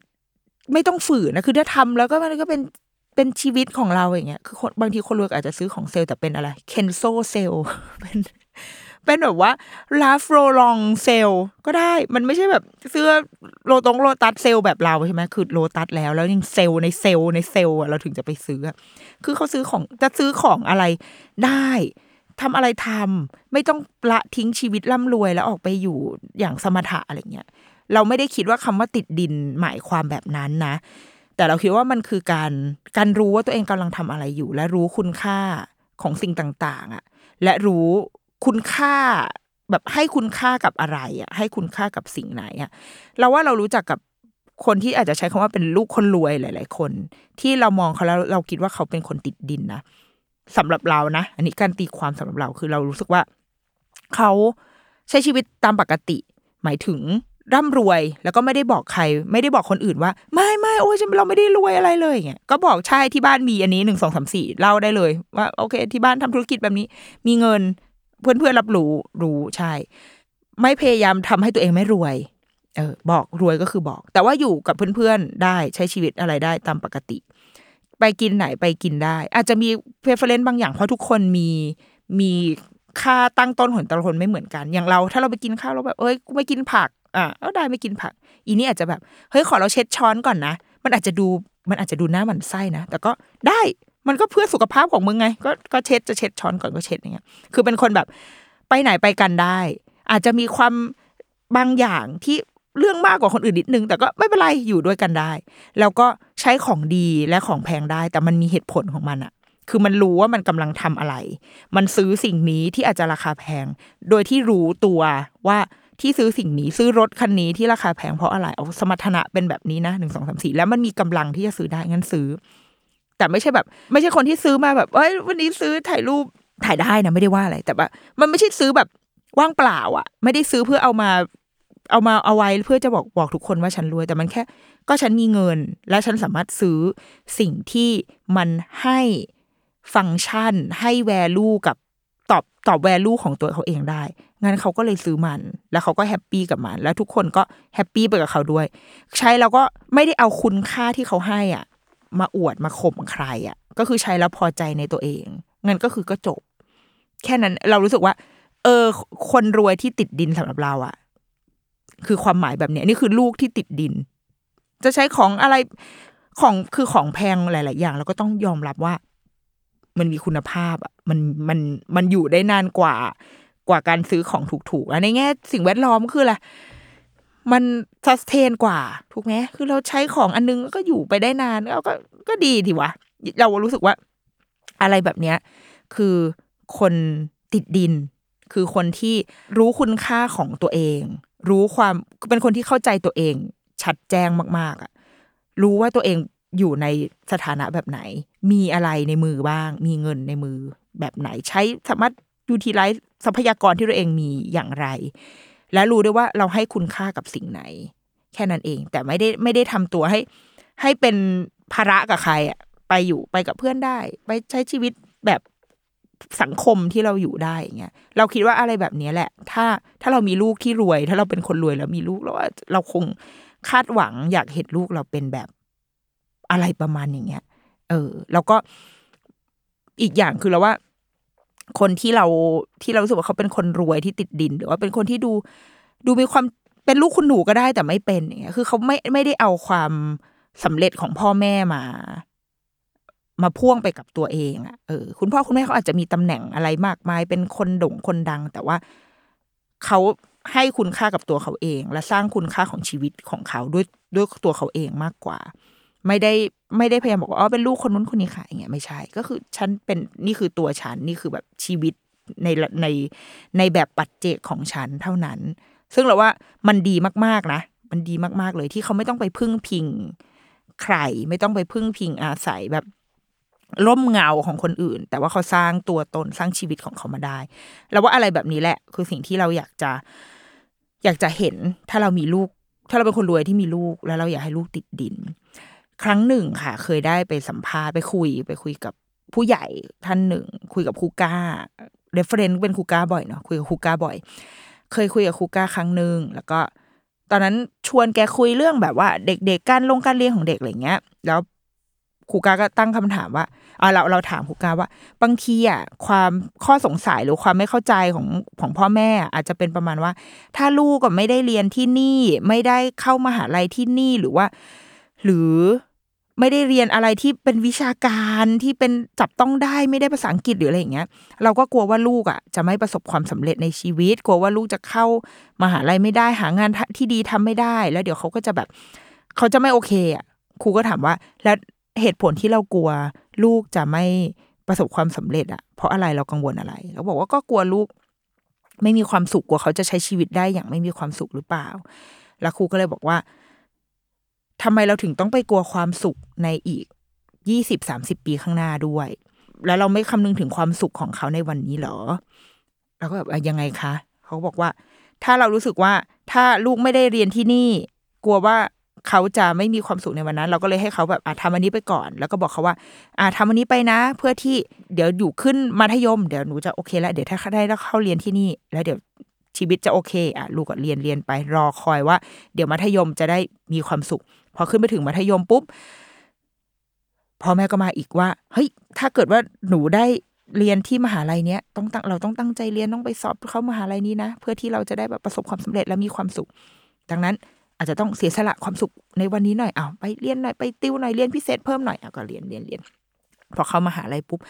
ไม่ต้องฝืนนะคือถ้าทำแล้วก็มันก็เป็น เป็นชีวิตของเราอย่างเงี้ย คือคนบางทีคนรวยอาจจะซื้อของเซลแต่เป็นอะไร เคนโซเซลเป็นเป็นแบบว่าRalph Lauren sale ก็ได้ มันไม่ใช่แบบเสื้อโลตงโลตัสเซลแบบเราใช่ไหมคือโลตัสแล้วแล้วยังเซลในเซลในเซลเราถึงจะไปซื้อ คือเขาซื้อของจะซื้อของอะไรได้ทำอะไรทำไม่ต้องละทิ้งชีวิตร่ำรวยแล้วออกไปอยู่อย่างสมถะอะไรเงี้ย เราไม่ได้คิดว่าคำว่าติดดินหมายความแบบนั้นนะ แต่เราคิดว่ามันคือการการรู้ว่าตัวเองกำลังทำอะไรอยู่ และรู้คุณค่าของสิ่งต่าง ๆอะ่ะและรู้คุณค่าแบบให้คุณค่ากับอะไรอะ ให้คุณค่ากับสิ่งไหนอะเราว่าเรารู้จักกับคนที่อาจจะใช้คำว่าเป็นลูกคนรวยหลาย ๆ คน ที่เรามองเขาแล้วเราคิดว่าเขาเป็นคนติดดินนะสำหรับเรานะ อันนี้การตีความสำหรับเราคือเรารู้สึกว่า เขาใช้ชีวิตตามปกติ หมายถึง ร่ำรวยแล้วก็ไม่ได้บอกใคร ไม่ได้บอกคนอื่นว่า ไม่ไม่โอ้ยเราไม่ได้รวยอะไรเลยเงี้ยก็บอกใช่ที่บ้านมีอันนี้หนึ่งสองสามสี่เล่าได้เลย ว่าโอเค ที่บ้านทำธุรกิจแบบนี้ มีเงิน เพื่อนเพื่อนรับรู้รู้ใช่ ไม่พยายามทำให้ตัวเองไม่รวย เออ บอกรวยก็คือบอก แต่ว่าอยู่กับเพื่อนๆได้ใช้ชีวิตอะไรได้ตามปกติ ไปกินไหนไปกินได้ อาจจะมีเพอร f เฟรนซ์บางอย่างเพราะทุกคนมีมีค่าตั้งต้นของแต่ละคนไม่เหมือนกัน อย่างเรา ถ้าเราไปกินข้าวเราแบบเอ้ยกูไม่กินผัก อะเอาได้ไม่กินผัก อีนี่อาจจะแบบเฮ้ยขอเราเช็ดช้อนก่อนนะ มันอาจจะดูมันอาจจะดูหน้าหมันไส้นะ แต่ก็ได้มันก็เพื่อสุขภาพของมึงไง ก็ก็เช็ดจะเช็ดช้อนก่อนก็เช็ดอย่างเงี้ยคือเป็นคนแบบไปไหนไปกันได้ อาจจะมีความบางอย่างที่เรื่องมากกว่าคนอื่นนิดนึง แต่ก็ไม่เป็นไรอยู่ด้วยกันได้ แล้วก็ใช้ของดีและของแพงได้ แต่มันมีเหตุผลของมันอะคือมันรู้ว่ามันกำลังทำอะไร มันซื้อสิ่งนี้ที่อาจจะราคาแพง โดยที่รู้ตัวว่า ที่ซื้อสิ่งนี้ซื้อรถคันนี้ที่ราคาแพงเพราะอะไรเอาสมรรถนะเป็นแบบนี้นะหนึ่งสองสามสี่แล้วมันมีกำลังที่จะซื้อได้งั้นซื้อ แต่ไม่ใช่แบบ ไม่ใช่คนที่ซื้อมาแบบเอ้ยวันนี้ซื้อถ่ายรูปถ่ายได้นะไม่ได้ว่าอะไรแต่ว่ามันไม่ใช่ซื้อแบบว่างเปล่าอะ ไม่ได้ซื้อเพื่อเอามาเอามาเอาไว้เพื่อจะบอกบอกทุกคนว่าฉันรวย แต่มันแค่ ก็ฉันมีเงิน และฉันสามารถซื้อสิ่งที่มันให้ฟังก์ชัน ให้แวลูกับ ตอบตอบแวลูของตัวเขาเองได้ งั้นเขาก็เลยซื้อมัน แล้วเขาก็แฮปปี้กับมัน แล้วทุกคนก็แฮปปี้ไปกับเขาด้วย ใช้แล้วก็ไม่ได้เอาคุณค่าที่เขาให้อะ มาอวดมาข่มใครอะ ก็คือใช้แล้วพอใจในตัวเอง งั้นก็คือก็จบ แค่นั้นเรารู้สึกว่า เออ คนรวยที่ติดดินสำหรับเราอะ คือความหมายแบบเนี้ยนี่คือลูกที่ติดดิน จะใช้ของอะไรของคือของแพงหลาย ๆ อย่างเราก็ต้องยอมรับว่า มันมีคุณภาพอะมันมันมันอยู่ได้นานกว่ากว่าการซื้อของถูกๆแล้วในแง่สิ่งแวดล้อมคืออะไรมันซัสเทนกว่าถูกไหมคือเราใช้ของอันนึงก็อยู่ไปได้นานแล้วก็ก็ดีทีวะ เรารู้สึกว่า อะไรแบบเนี้ย คือคนติดดิน คือคนที่รู้คุณค่าของตัวเอง รู้ความเป็นคนที่เข้าใจตัวเอง ชัดแจ้งมาก ๆอะรู้ว่าตัวเอง อยู่ในสถานะแบบไหน มีอะไรในมือบ้าง มีเงินในมือแบบไหน ใช้สามารถยูทิลไลซ์ทรัพยากรที่ตัวเองมีอย่างไร และรู้ด้วยว่าเราให้คุณค่ากับสิ่งไหน แค่นั้นเอง แต่ไม่ได้ไม่ได้ทำตัวให้ ให้เป็นภาระกับใครอะไปอยู่ไปกับเพื่อนได้ ไปใช้ชีวิตแบบสังคมที่เราอยู่ได้อย่างเงี้ยเราคิดว่าอะไรแบบนี้แหละ ถ้าถ้าเรามีลูกที่รวย ถ้าเราเป็นคนรวยแล้วมีลูกแล้วว่าเราคงคาดหวังอยากเห็นลูกเราเป็นแบบ อะไรประมาณอย่างเงี้ย เออ แล้วก็อีกอย่างคือเราว่า คนที่เราที่เรารู้สึกว่าเขาเป็นคนรวยที่ติดดิน หรือว่าเป็นคนที่ดูดูมีความเป็นลูกคุณหนูก็ได้แต่ไม่เป็นอย่างเงี้ย คือเขาไม่ไม่ได้เอาความสำเร็จของพ่อแม่มา มาพ่วงไปกับตัวเองอะ่ะเออคุณพ่อคุณแม่เขาอาจจะมีตำแหน่งอะไรมากมาย เป็นคนโด่งคนดัง แต่ว่าเขาให้คุณค่ากับตัวเขาเอง และสร้างคุณค่าของชีวิตของเขาด้วยด้วยตัวเขาเองมากกว่า ไม่ได้ไม่ได้พยายามบอกว่าอ๋อเป็นลูกคนนู้นคนนี้ค่ะอย่างเงี้ยไม่ใช่ ก็คือฉันเป็นนี่คือตัวฉันนี่คือแบบชีวิตในในในแบบปัจเจกของฉันเท่านั้น ซึ่งเราว่ามันดีมากๆนะ มันดีมากๆเลยที่เขาไม่ต้องไปพึ่งพิงใครไม่ต้องไปพึ่งพิงอาศัยแบบร่มเงาของคนอื่น แต่ว่าเขาสร้างตัวตนสร้างชีวิตของเขามาได้ แล้วว่าอะไรแบบนี้แหละ คือสิ่งที่เราอยากจะ อยากจะเห็นถ้าเรามีลูก ถ้าเราเป็นคนรวยที่มีลูก แล้วเราอยากให้ลูกติดดิน ครั้งหนึ่งค่ะ เคยได้ไปสัมภาษณ์ไปคุย ไปคุยกับผู้ใหญ่ท่านหนึ่ง คุยกับครูก้า reference เป็นครูก้าบ่อยเนาะคุยกับครูก้าบ่อย เคยคุยกับครูก้าครั้งหนึ่งแล้วก็ตอนนั้นชวนแกคุยเรื่องแบบว่า เด็กๆการลงการเรียนของเด็กอะไรเงี้ย แล้วครูก้าก็ตั้งคำถามว่าอ่าเราเราถามครูกาว่า บางทีอะความข้อสงสัยหรือความไม่เข้าใจของของพ่อแม่ อาจจะเป็นประมาณว่า ถ้าลูกก็ไม่ได้เรียนที่นี่ ไม่ได้เข้ามหาลัยที่นี่หรือว่า หรือ ไม่ได้เรียนอะไรที่เป็นวิชาการที่เป็นจับต้องได้ไม่ได้ภาษาอังกฤษหรืออะไรอย่างเงี้ย เราก็กลัวว่าลูกอะ จะไม่ประสบความสำเร็จในชีวิต กลัวว่าลูกจะเข้ามหาลัยไม่ได้หางานที่ดีทำไม่ได้ แล้วเดี๋ยวเขาก็จะแบบ เขาจะไม่โอเคอะครูก็ถามว่า แล้วเหตุผลที่เรากลัว ลูกจะไม่ประสบความสำเร็จอะเพราะอะไรเรากังวลอะไรเราบอกว่าก็กลัวลูก ไม่มีความสุขกลัวเขาจะใช้ชีวิตได้อย่างไม่มีความสุขหรือเปล่า แล้วครูก็เลยบอกว่า ทำไมเราถึงต้องไปกลัวความสุขในอีกยี่สิบสามสิบปีข้างหน้าด้วย แล้วเราไม่คำนึงถึงความสุขของเขาในวันนี้หรอ เราก็แบบยังไงคะ เขาบอกว่า ถ้าเรารู้สึกว่าถ้าลูกไม่ได้เรียนที่นี่ กลัวว่าเขาจะไม่มีความสุขในวันนั้น เราก็เลยให้เขาแบบอะทำอันนี้ไปก่อน แล้วก็บอกเขาว่า อะทำอันนี้ไปนะ เพื่อที่เดี๋ยวอยู่ขึ้นมัธยม เดี๋ยวหนูจะโอเคแล้วเดี๋ยวถ้าได้เข้าเรียนที่นี่ แล้วเดี๋ยวชีวิตจะโอเค อะ ลูกก็เรียนเรียนไปรอคอยว่า เดี๋ยวมัธยมจะได้มีความสุข พอขึ้นไปถึงมัธยมปุ๊บพ่อแม่ก็มาอีกว่า เฮ้ย ถ้าเกิดว่าหนูได้เรียนที่มหาลัยเนี้ยต้องตั้งเราต้องตั้งใจเรียนต้องไปสอบเข้ามหาลัยนี้นะเพื่อที่เราจะได้แบบประสบความสำเร็จและมีความสุข ดังนั้นอาจจะต้องเสียสละความสุขในวันนี้หน่อยเอาไปเรียนหน่อยไปติวหน่อยเรียนพิเศษเพิ่มหน่อยเอาก็เรียนเรียนเรียนพอเข้ามหาลัยปุ๊บ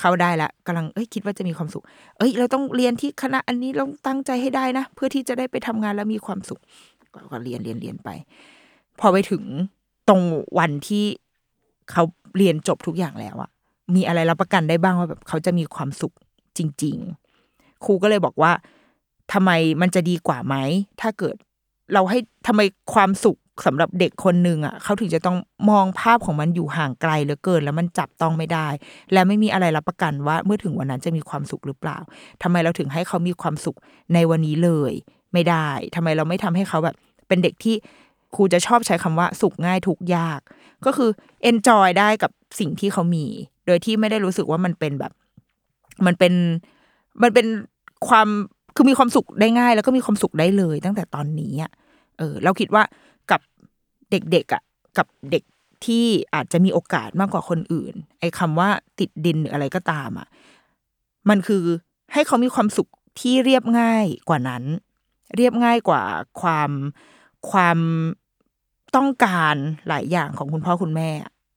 เข้าได้ละกำลังเอ้ยคิดว่าจะมีความสุข เอ้ย เราต้องเรียนที่คณะอันนี้เราตั้งใจให้ได้นะ เพื่อที่จะได้ไปทำงานแล้วมีความสุขก็เรียนเรียนเรียนไป พอไปถึงตรงวันที่เขาเรียนจบทุกอย่างแล้วอะมีอะไรรับประกันได้บ้างว่าแบบเขาจะมีความสุขจริง ๆ ครูก็เลยบอกว่าทำไมมันจะดีกว่าไหมถ้าเกิด เราให้ทำไมความสุขสำหรับเด็กคนหนึ่งอะเขาถึงจะต้องมองภาพของมันอยู่ห่างไกลเหลือเกิน แล้วมันจับต้องไม่ได้ และไม่มีอะไรรับประกันว่าเมื่อถึงวันนั้นจะมีความสุขหรือเปล่าทำไมเราถึงให้เขามีความสุขในวันนี้เลย ไม่ได้ทำไมเราไม่ทำให้เขาแบบ เป็นเด็กที่ ครูจะชอบใช้คำว่าสุขง่ายทุกยาก ก็คือเอนจอยได้กับสิ่งที่เขามี โดยที่ไม่ได้รู้สึกว่ามันเป็นแบบ มันเป็นมันเป็นความคือมีความสุขได้ง่าย แล้วก็มีความสุขได้เลย ตั้งแต่ตอนนี้อะเออ เราคิดว่ากับเด็กๆอะกับเด็กที่อาจจะมีโอกาสมากกว่าคนอื่น ไอ้คาว่าติดดินหรืออะไรก็ตามอะมันคือให้เขามีความสุขที่เรียบง่ายกว่านั้น เรียบง่ายกว่าความ ความต้องการหลายอย่างของคุณพ่อคุณแม่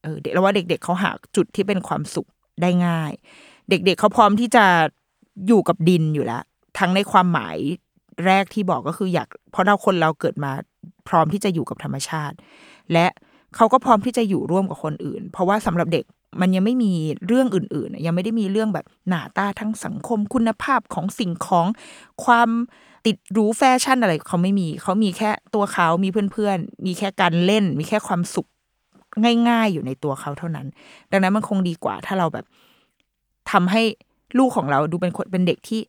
เออเด็กเราว่าเด็ก ๆเขาหาจุดที่เป็นความสุขได้ง่าย เด็กๆเขาพร้อมที่จะอยู่กับดินอยู่แล้วทั้งในความหมายแรกที่บอกก็คืออยาก เพราะเราคนเราเกิดมาพร้อมที่จะอยู่กับธรรมชาติ และเขาก็พร้อมที่จะอยู่ร่วมกับคนอื่น เพราะว่าสำหรับเด็กมันยังไม่มีเรื่องอื่น ๆ ยังไม่ได้มีเรื่องแบบหน้าตาทั้งสังคมคุณภาพของสิ่งของความ ติดรู้แฟชั่นอะไรเขาไม่มี เขามีแค่ตัวเขามีเพื่อนๆ มีแค่การเล่น มีแค่ความสุขง่ายๆ อยู่ในตัวเขาเท่านั้น ดังนั้นมันคงดีกว่าถ้าเราแบบทำให้ลูกของเราดูเป็นคนเป็นเด็กที่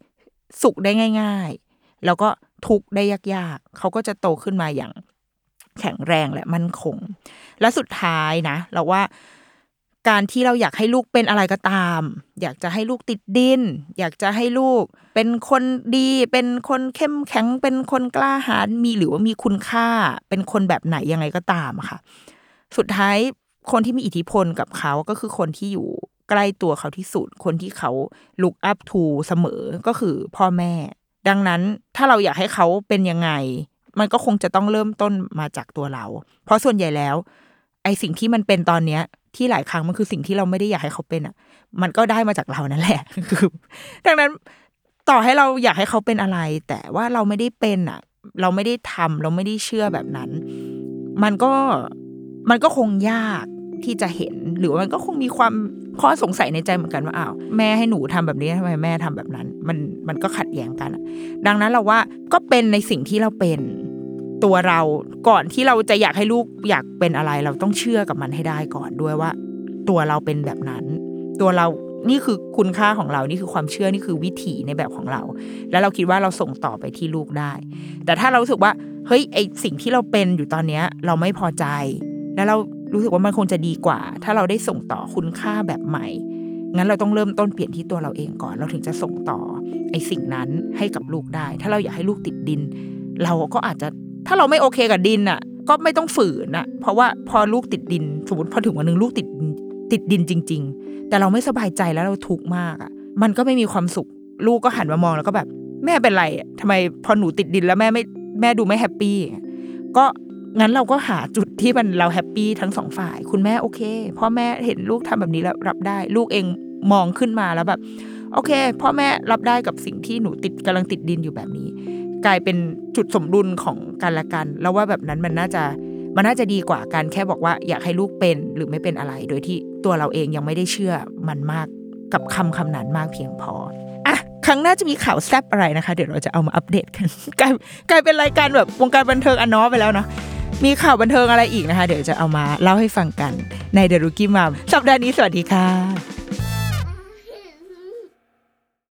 สุขได้ง่าย ๆ แล้วก็ทุกได้ยากๆ เขาก็จะโตขึ้นมาอย่างแข็งแรงและมั่นคง และสุดท้ายนะ เราว่า การที่เราอยากให้ลูกเป็นอะไรก็ตาม อยากจะให้ลูกติดดิน อยากจะให้ลูก เป็นคนดี เป็นคนเข้มแข็ง เป็นคนกล้าหาญ มีหรือว่ามีคุณค่า เป็นคนแบบไหนยังไงก็ตามค่ะ สุดท้ายคนที่มีอิทธิพลกับเขาก็คือคนที่อยู่ใกล้ตัวเขาที่สุด คนที่เขาลุกอัพทูเสมอ ก็คือพ่อแม่ ดังนั้นถ้าเราอยากให้เขาเป็นยังไง มันก็คงจะต้องเริ่มต้นมาจากตัวเรา เพราะส่วนใหญ่แล้ว ไอสิ่งที่มันเป็นตอนเนี้ย ที่หลายครั้งมันคือสิ่งที่เราไม่ได้อยากให้เขาเป็นอะ มันก็ได้มาจากเรานั่นแหละคือดังนั้นต่อให้เราอยากให้เขาเป็นอะไร แต่ว่าเราไม่ได้เป็นอะ เราไม่ได้ทำเราไม่ได้เชื่อแบบนั้น มันก็มันก็คงยากที่จะเห็น หรือมันก็คงมีความข้อสงสัยในใจเหมือนกันว่าอ้าวแม่ให้หนูทำแบบนี้ทำไมแม่ทำแบบนั้น มันมันก็ขัดแย้งกัน ดังนั้นเราว่าก็เป็นในสิ่งที่เราเป็น ตัวเราก่อนที่เราจะอยากให้ลูกอยากเป็นอะไร เราต้องเชื่อกับมันให้ได้ก่อนด้วยว่า ตัวเราเป็นแบบนั้น ตัวเรานี่คือคุณค่าของเรา นี่คือความเชื่อ นี่คือวิถีในแบบของเรา แล้วเราคิดว่าเราส่งต่อไปที่ลูกได้ แต่ถ้าเราสึกว่า เฮ้ย ไอสิ่งที่เราเป็นอยู่ตอนเนี้ย เราไม่พอใจ แล้วเรารู้สึกว่ามันคงจะดีกว่า ถ้าเราได้ส่งต่อคุณค่าแบบใหม่ งั้นเราต้องเริ่มต้นเปลี่ยนที่ตัวเราเองก่อน เราถึงจะส่งต่อไอสิ่งนั้นให้กับลูกได้ ถ้าเราอยากให้ลูกติดดิน เราก็อาจจะ ถ้าเราไม่โอเคกับดินอะ ก็ไม่ต้องฝืนอะ เพราะว่าพอลูกติดดิน สมมติพอถึงวันหนึ่งลูกติดติดดินจริง ๆ แต่เราไม่สบายใจแล้วเราทุกข์มากอะ มันก็ไม่มีความสุข ลูกก็หันมามองแล้วก็แบบ แม่เป็นไรทำไมพอหนูติดดินแล้วแม่ไม่แม่ดูไม่ happy ก็งั้นเราก็หาจุดที่มันเรา happy ทั้งสองฝ่าย คุณแม่โอเคพ่อแม่เห็นลูกทำแบบนี้แล้วรับได้ ลูกเองมองขึ้นมาแล้วแบบ โอเค พ่อแม่รับได้กับสิ่งที่หนูติดกำลังติดดินอยู่แบบนี้ กลายเป็นจุดสมดุลของกันและกัน แล้วว่าแบบนั้นมันน่าจะมันน่าจะดีกว่าการแค่บอกว่าอยากให้ลูกเป็นหรือไม่เป็นอะไร โดยที่ตัวเราเองยังไม่ได้เชื่อมันมากกับคำคำนั้นมากเพียงพออะครั้งหน้าจะมีข่าวแซบอะไรนะคะ เดี๋ยวเราจะเอามาอัปเดตกันกลายกลายเป็นรายการแบบวงการบันเทิงอันน้อไปแล้วเนาะมีข่าวบันเทิงอะไรอีกนะคะ เดี๋ยวจะเอามาเล่าให้ฟังกันในเดรุกี้มามสัปดาห์นี้สวัสดีค่ะ